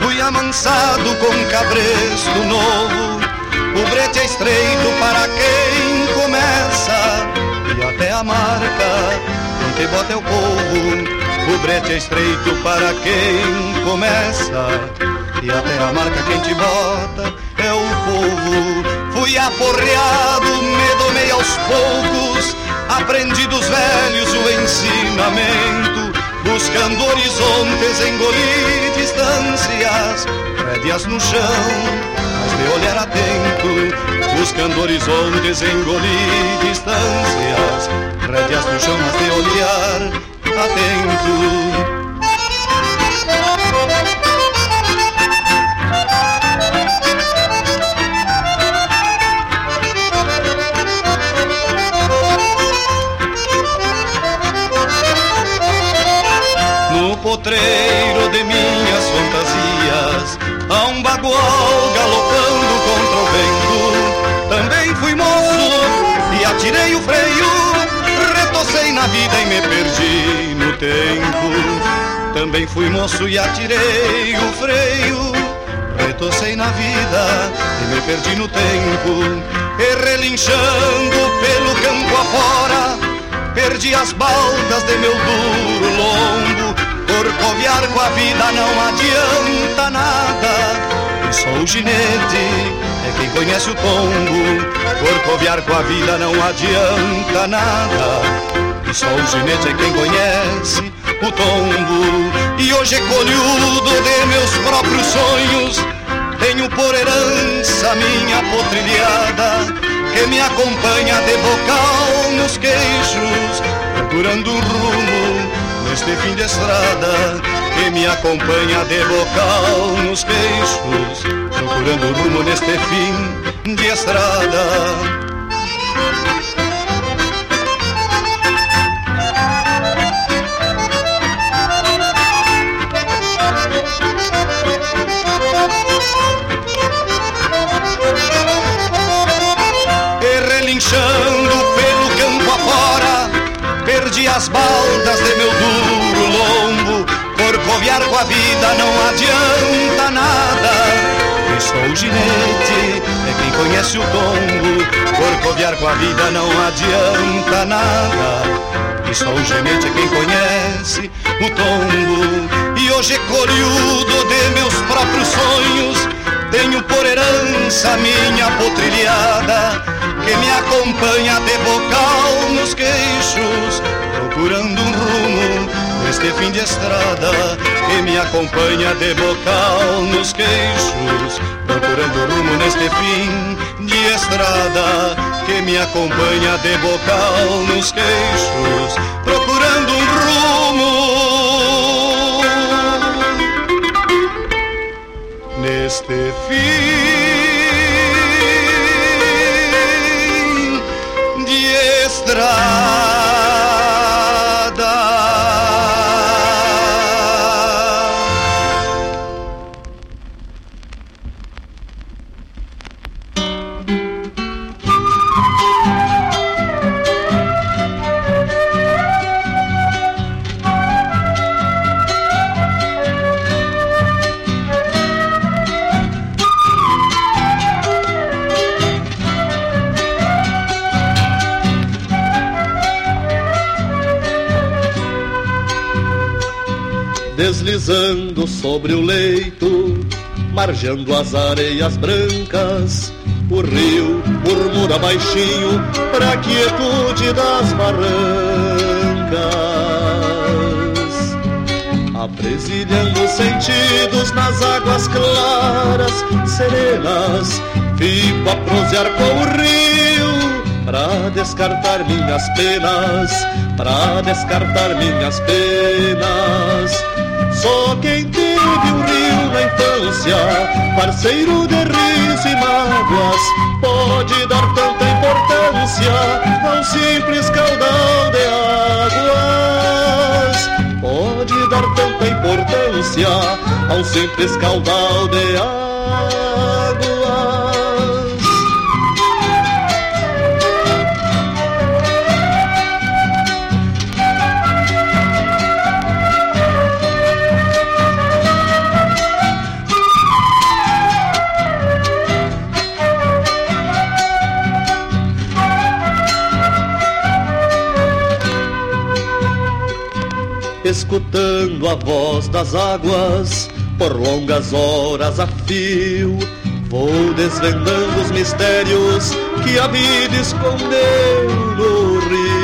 Fui amansado com cabresto novo. O brete é estreito para quem começa. E até a marca te bota é o povo. O brete é estreito para quem começa E até a marca quem te bota é o povo. Fui aporreado, me domei aos poucos Aprendi dos velhos o ensinamento Buscando horizontes, engoli distâncias Rédeas no chão, mas de olhar atento Buscando horizontes, engoli distâncias Rédeas no chão, mas de olhar atento potreiro de minhas fantasias. Há um bagual galopando contra o vento. Também fui moço e atirei o freio. Retocei na vida e me perdi no tempo. Também fui moço e atirei o freio. Retocei na vida e me perdi no tempo. E relinchando pelo campo afora Perdi as baldas de meu duro lombo Corcoviar com a vida não adianta nada. E só o ginete é quem conhece o tombo. Corcoviar com a vida não adianta nada. E só o ginete é quem conhece o tombo. E hoje colhudo de meus próprios sonhos. Tenho por herança minha potrilhada que me acompanha de bocal nos queixos, procurando um rumo neste fim de estrada. Que me acompanha de bocal nos queixos, procurando um rumo neste fim de estrada. as baldas de meu. Corcoviar com a vida não adianta nada. E só o ginete é quem conhece o tombo. Corcoviar com a vida não adianta nada. E só o ginete é quem conhece o tombo. E hoje colhudo de meus próprios sonhos. Tenho por herança minha potrilhada que me acompanha de bocal nos queixos procurando neste fim de estrada que me acompanha de bocal nos queixos, procurando um rumo neste fim de estrada que me acompanha de bocal nos queixos, procurando um rumo neste fim de estrada. Deslizando sobre o leito, marjando as areias brancas. O rio murmura baixinho pra quietude das barrancas, apresilhando sentidos nas águas claras, serenas. Fico a prosear com o rio pra descartar minhas penas, pra descartar minhas penas. Só quem teve um rio na infância, parceiro de riso e mágoas, pode dar tanta importância a um simples caudal de águas. Pode dar tanta importância a um simples caudal de águas. Escutando a voz das águas por longas horas a fio. Vou desvendando os mistérios que a vida escondeu no rio.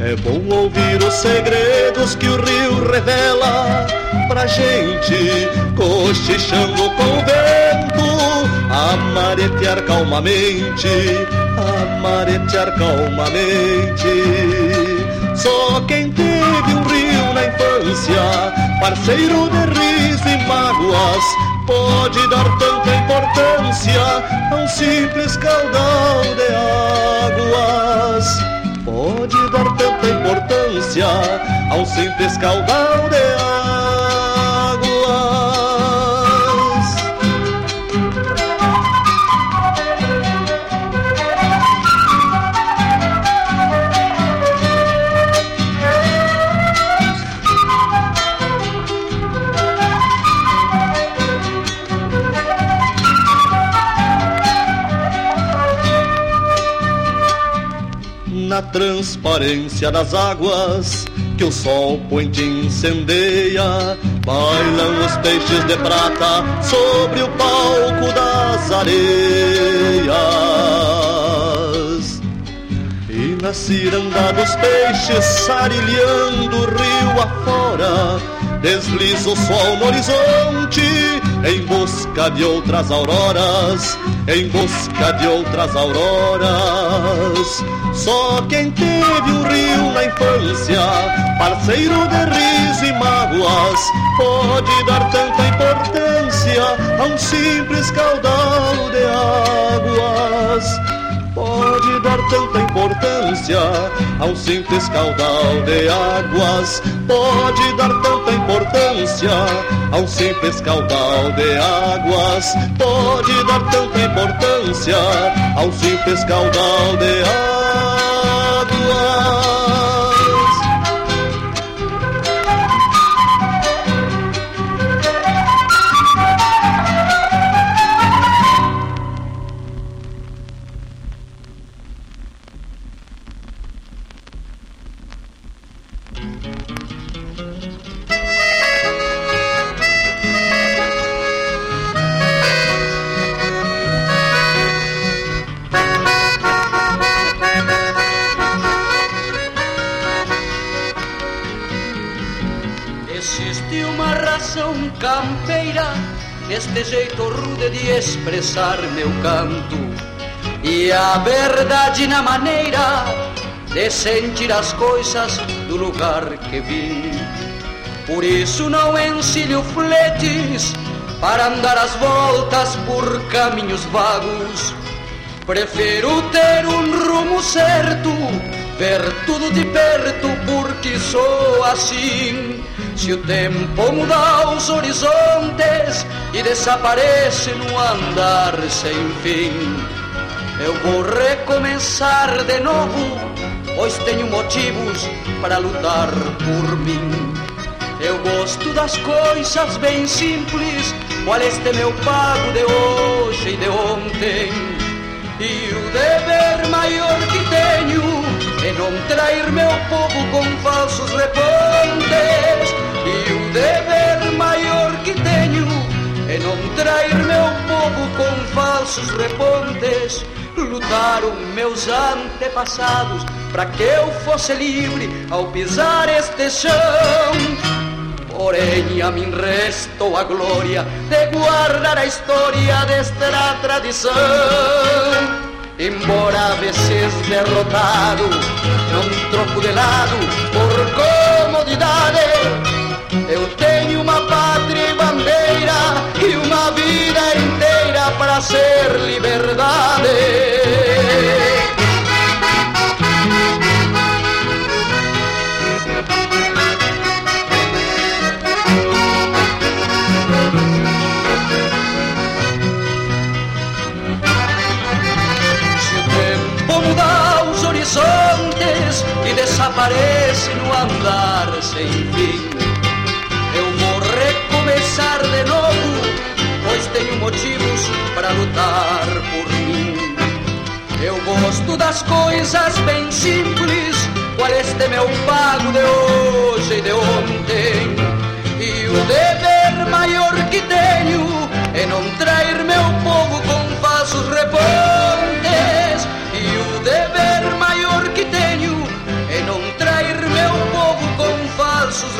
É bom ouvir os segredos que o rio revela pra gente, cochichando com o vento, amaretear calmamente, amaretear calmamente. Só quem teve um rio na infância, parceiro de riso e mágoas, pode dar tanta importância a um simples caudal de águas. Pode dar tanta importância a um simples caudal de na transparência das águas que o sol poente incendeia. Bailam os peixes de prata sobre o palco das areias. E na ciranda dos peixes, sarilhando o rio afora, desliza o sol no horizonte em busca de outras auroras, em busca de outras auroras. Só quem teve um rio na infância, parceiro de riso e mágoas, pode dar tanta importância a um simples caudal de águas pode dar tanta importância a um simples caudal de águas? Pode dar tanta importância a um simples caudal de águas? Pode dar tanta importância a um simples caudal de águas? Este jeito rude de expressar meu canto. E a verdade na maneira de sentir as coisas do lugar que vim. Por isso não encilho fletes para andar às voltas por caminhos vagos. Prefiro ter um rumo certo, ver tudo de perto porque sou assim. Se o tempo muda os horizontes e desaparece no andar sem fim, eu vou recomeçar de novo, pois tenho motivos para lutar por mim. Eu gosto das coisas bem simples, qual este meu pago de hoje e de ontem. E o dever maior que tenho é não trair meu povo com falsos repontes. E o dever maior que tenho é não trair meu povo com falsos repontes. Lutaram meus antepassados para que eu fosse livre ao pisar este chão. Porém, a mim restou a glória de guardar a história desta tradição. Embora a vezes derrotado, não troco de lado por comodidade. Eu tenho uma pátria e bandeira e uma vida inteira para ser liberdade. Sem fim. Eu vou recomeçar de novo, pois tenho motivos para lutar por mim. Eu gosto das coisas bem simples, qual este meu pago de hoje e de ontem. E o dever maior que tenho é não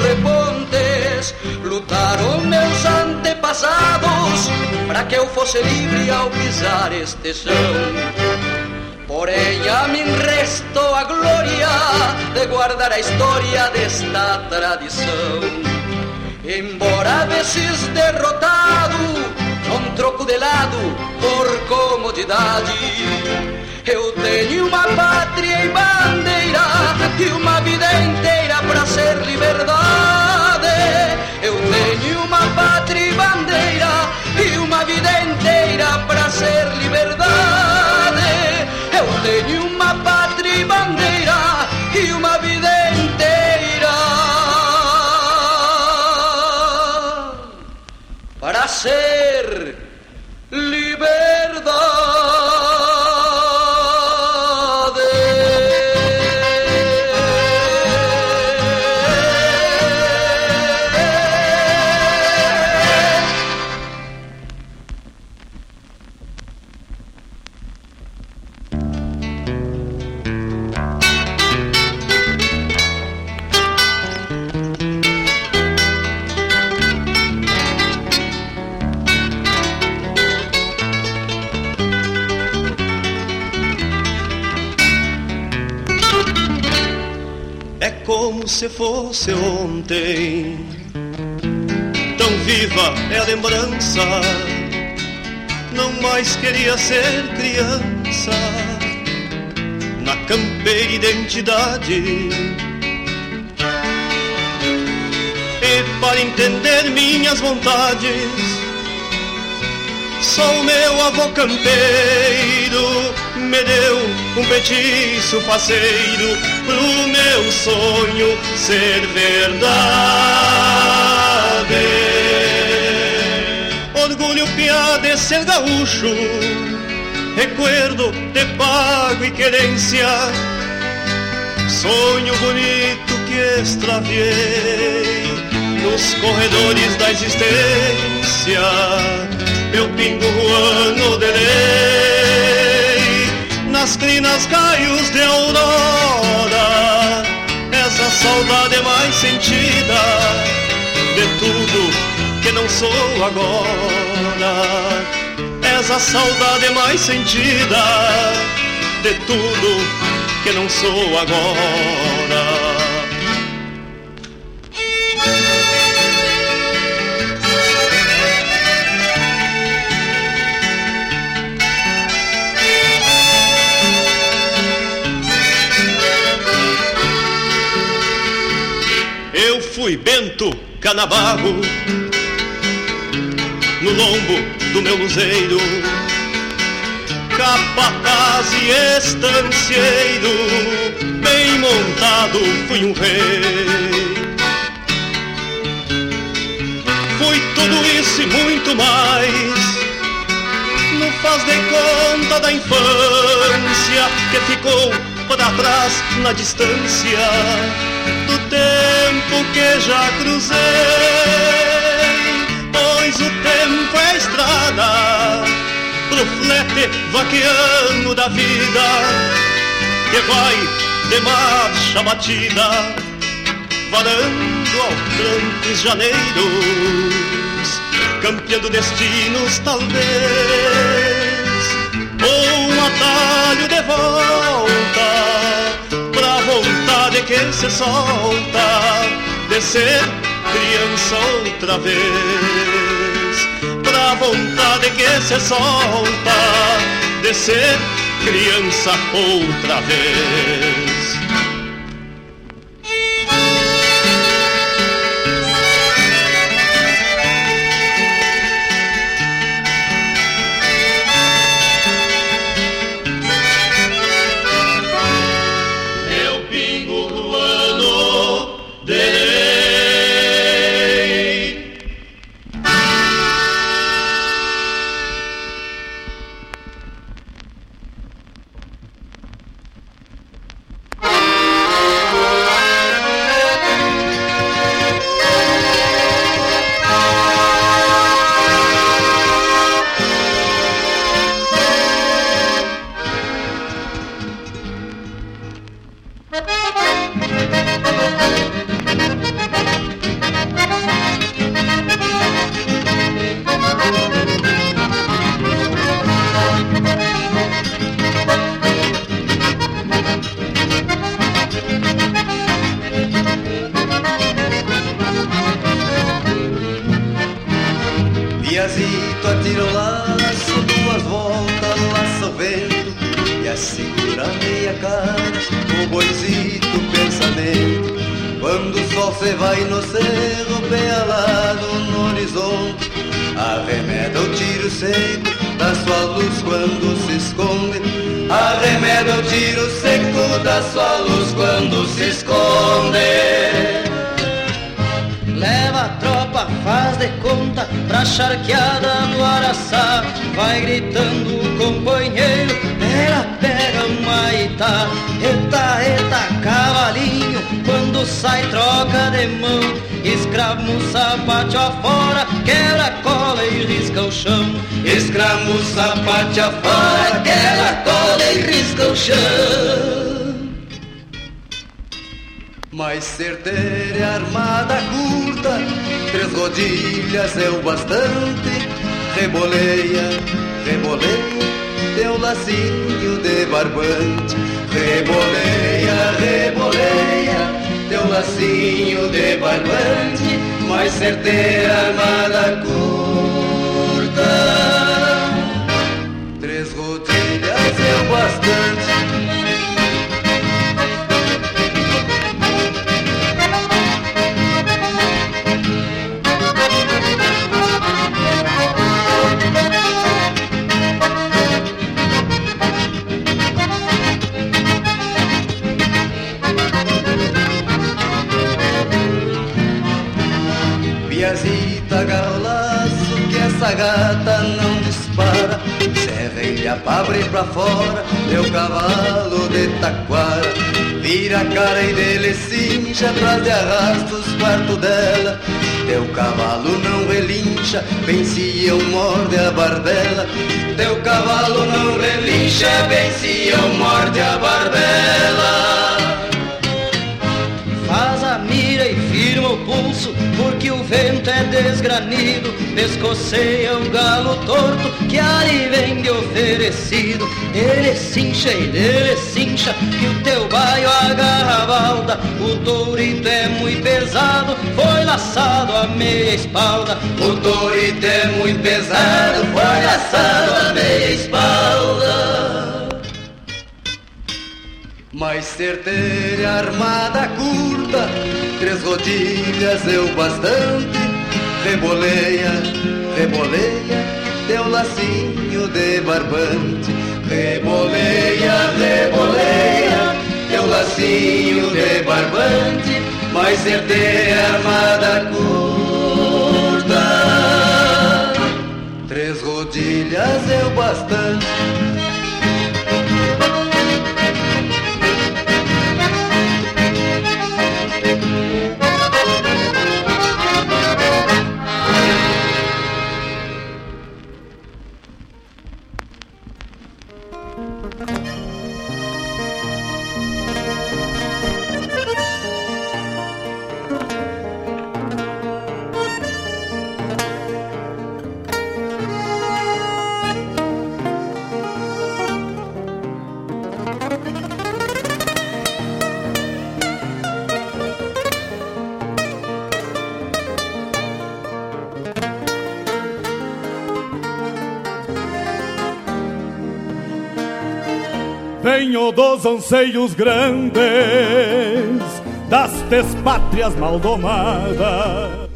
repontes. Lutaram meus antepassados para que eu fosse livre ao pisar este chão. Porém, a mim restou a glória de guardar a história desta tradição. Embora vezes derrotado, não troco de lado por comodidade. Eu tenho uma pátria e bandeira e uma vida inteira ser se fosse ontem. Tão viva é a lembrança, não mais queria ser criança. Na campeira identidade. E para entender minhas vontades, o meu avô campeiro me deu um petiço faceiro pro meu sonho ser verdade. Orgulho piada de ser gaúcho, recuerdo de pago e querência, sonho bonito que extraviei nos corredores da existência. Eu pingo ano de lei nas crinas raios de aurora essa saudade mais sentida de tudo que não sou agora. Essa saudade mais sentida de tudo que não sou agora fui Bento Canabarro no lombo do meu luzeiro, capataz e estancieiro, bem montado fui um rei. Fui tudo isso e muito mais, no faz de conta da infância que ficou para trás na distância do tempo que já cruzei. Pois o tempo é estrada pro flete vaqueano da vida que vai de marcha batida, varando ao trancos janeiros, campeando destinos talvez, ou um atalho de volta vontade que se solta de ser criança outra vez. Pra vontade que se solta de ser criança outra vez. Rodilhas é o bastante. Reboleia, reboleia, teu lacinho de barbante. Reboleia, reboleia, teu lacinho de barbante, mais certeira armada curta. Rodilhas é a cara e dele cincha, atrás de arrasta os quartos dela. Teu cavalo não relincha, bem se eu morde a barbela. Teu cavalo não relincha, bem se eu morde a barbela. Faz a mira e firma o pulso, porque o vento é desgranido. Pescoceia o galo torto, que ali vem oferecido. Ele cincha e dele cincha, que o teu baio agarra a balda. O tourito é muito pesado, foi laçado a meia espalda. O tourito é muito pesado, foi laçado a meia espalda. Mais certeira armada curta, três rodilhas o bastante. Reboleia, reboleia, teu lacinho de barbante. Reboleia, reboleia, teu lacinho de barbante. Mais certeira armada curta, três rodilhas o bastante. Dos anseios grandes das despátrias maldomadas.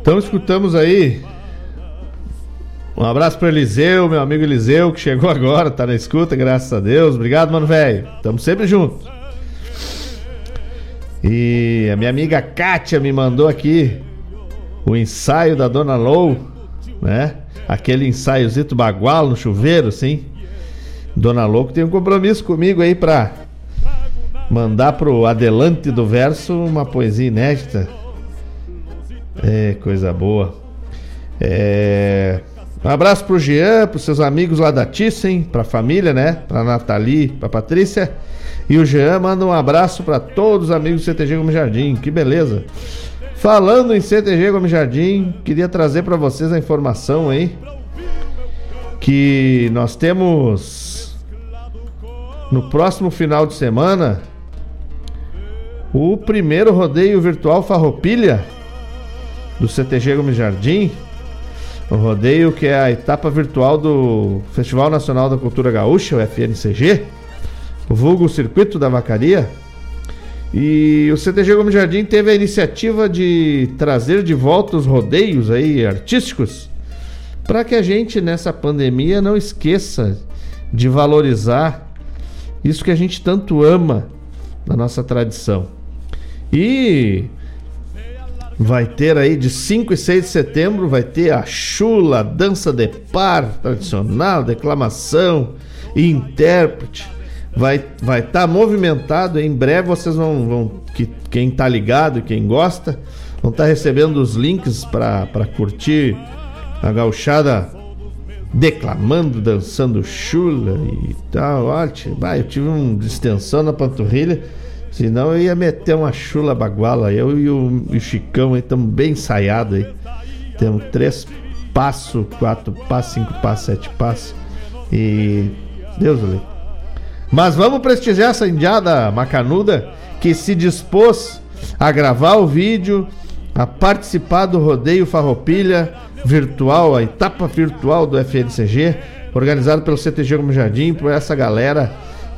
Então escutamos aí. Um abraço para Eliseu, meu amigo Eliseu, que chegou agora, tá na escuta, graças a Deus. Obrigado, mano, velho. Tamo sempre juntos. E a minha amiga Kátia me mandou aqui o ensaio da Dona Lou, né? Aquele ensaiozito bagual no chuveiro, sim. Dona Louco tem um compromisso comigo aí pra mandar pro Adelante do Verso uma poesia inédita. É, coisa boa. É, um abraço pro Jean, pros seus amigos lá da Thyssen, pra família, né? Pra Nathalie, pra Patrícia. E o Jean manda um abraço para todos os amigos do CTG Gomes Jardim. Que beleza. Falando em CTG Gomes Jardim, queria trazer para vocês a informação aí que nós temos no próximo final de semana o primeiro rodeio virtual Farroupilha do CTG Gomes Jardim. O rodeio que é a etapa virtual do Festival Nacional da Cultura Gaúcha, o FNCG, o vulgo Circuito da Vacaria. E o CTG Gomes Jardim teve a iniciativa de trazer de volta os rodeios aí artísticos para que a gente nessa pandemia não esqueça de valorizar isso que a gente tanto ama na nossa tradição. E vai ter aí de 5 e 6 de setembro, vai ter a chula, dança de par tradicional, declamação intérprete. Vai vai estar tá movimentado, em breve vocês vão, vão que, quem tá ligado quem gosta, vão estar tá recebendo os links para curtir a gauchada declamando, dançando chula e tal. Ótimo. Vai, eu tive uma distensão na panturrilha. Senão eu ia meter uma chula baguala. Eu e o, e o Chicão estamos bem ensaiados aí. Temos três passos, quatro passos, cinco passos, sete passos. E. Deus o Mas vamos prestigiar essa indiada macanuda que se dispôs a gravar o vídeo, a participar do rodeio Farroupilha virtual, a etapa virtual do FNCG, organizado pelo CTG Gomes Jardim, por essa galera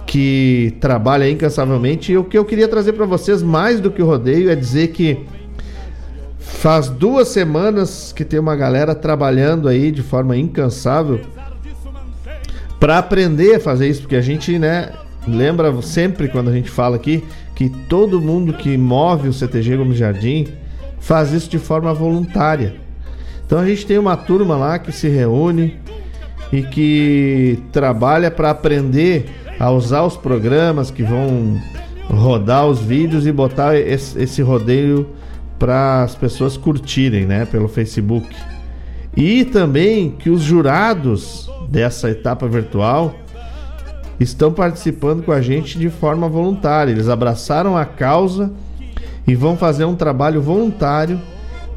que trabalha incansavelmente. E o que eu queria trazer para vocês, mais do que o rodeio, é dizer que faz duas semanas que tem uma galera trabalhando aí de forma incansável para aprender a fazer isso, porque a gente, né, lembra sempre quando a gente fala aqui que todo mundo que move o CTG Gomes Jardim faz isso de forma voluntária. Então a gente tem uma turma lá que se reúne e que trabalha para aprender a usar os programas que vão rodar os vídeos e botar esse, rodeio para as pessoas curtirem, né, pelo Facebook. E também que os jurados dessa etapa virtual estão participando com a gente de forma voluntária. Eles abraçaram a causa e vão fazer um trabalho voluntário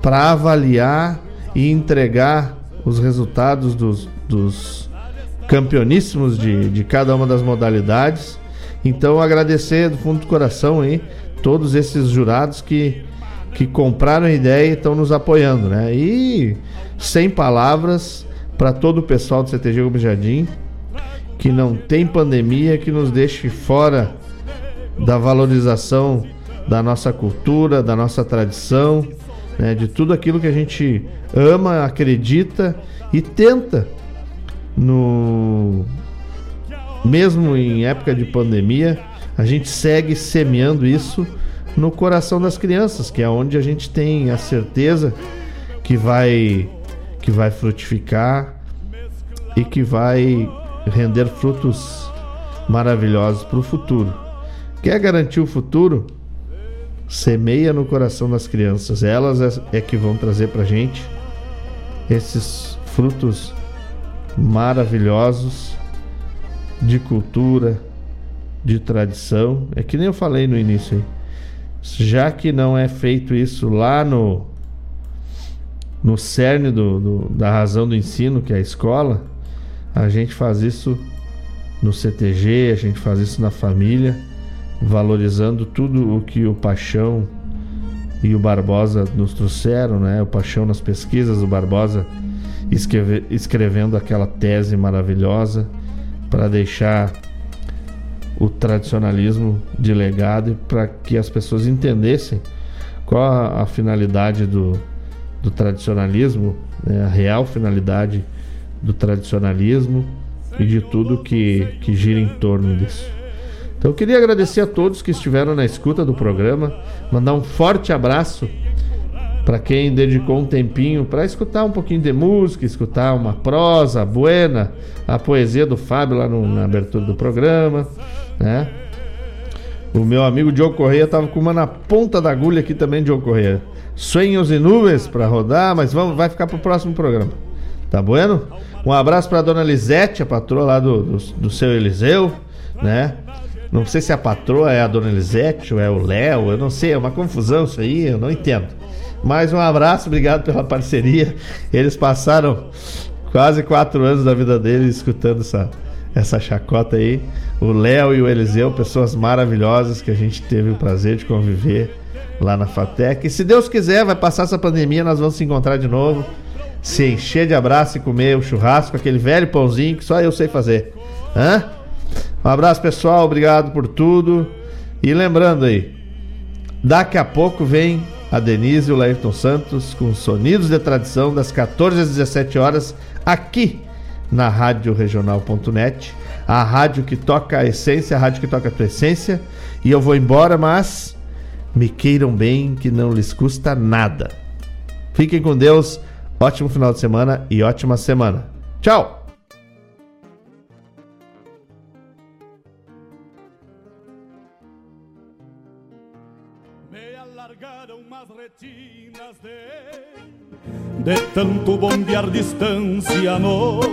para avaliar e entregar os resultados dos, dos campeoníssimos de, de cada uma das modalidades. Então agradecer do fundo do coração aí todos esses jurados que, que compraram a ideia e estão nos apoiando, né? E sem palavras para todo o pessoal do CTG Gomes Jardim que não tem pandemia que nos deixe fora da valorização da nossa cultura, da nossa tradição, né, de tudo aquilo que a gente ama, acredita e tenta no mesmo em época de pandemia, a gente segue semeando isso no coração das crianças, que é onde a gente tem a certeza que vai que vai frutificar e que vai render frutos maravilhosos para o futuro. Quer garantir o futuro? Semeia no coração das crianças. Elas é, é que vão trazer para gente esses frutos maravilhosos de cultura, de tradição. É que nem eu falei no início aí. Já que não é feito isso lá no no cerne do, do, da razão do ensino, que é a escola, a gente faz isso no CTG, a gente faz isso na família, valorizando tudo o que o Paixão e o Barbosa nos trouxeram, né? O Paixão nas pesquisas, o Barbosa escreve, escrevendo aquela tese maravilhosa para deixar o tradicionalismo de legado e para que as pessoas entendessem qual a, a finalidade do, do tradicionalismo, né? a real finalidade do tradicionalismo e de tudo que, que gira em torno disso. Então eu queria agradecer a todos que estiveram na escuta do programa, mandar um forte abraço para quem dedicou um tempinho para escutar um pouquinho de música, escutar uma prosa buena, a poesia do Fábio lá no, na abertura do programa, né? O meu amigo Diogo Correia estava com uma na ponta da agulha aqui também, Diogo Correia. Sonhos e nuvens para rodar, mas vamos, vai ficar para o próximo programa. Tá bueno? Um abraço para dona Lisete, a patroa lá do, do, do, seu Eliseu, né? Não sei se a patroa é a dona Lisete ou é o Léo, eu não sei, é uma confusão isso aí, eu não entendo. Mais um abraço, obrigado pela parceria. Eles passaram quase quatro anos da vida deles escutando essa, essa chacota aí. O Léo e o Eliseu, pessoas maravilhosas que a gente teve o prazer de conviver lá na Fatec. E se Deus quiser, vai passar essa pandemia, nós vamos se encontrar de novo se encher de abraço e comer o churrasco, aquele velho pãozinho que só eu sei fazer. Hã? Um abraço, pessoal. Obrigado por tudo. E lembrando aí, daqui a pouco vem a Denise e o Laírton Santos com Sonidos de Tradição, das 14 às 17 horas, aqui na Rádio Regional.net. A rádio que toca a essência, a rádio que toca a tua essência. E eu vou embora, mas me queiram bem, que não lhes custa nada. Fiquem com Deus. Ótimo final de semana e ótima semana. Tchau! De tanto bombear distância no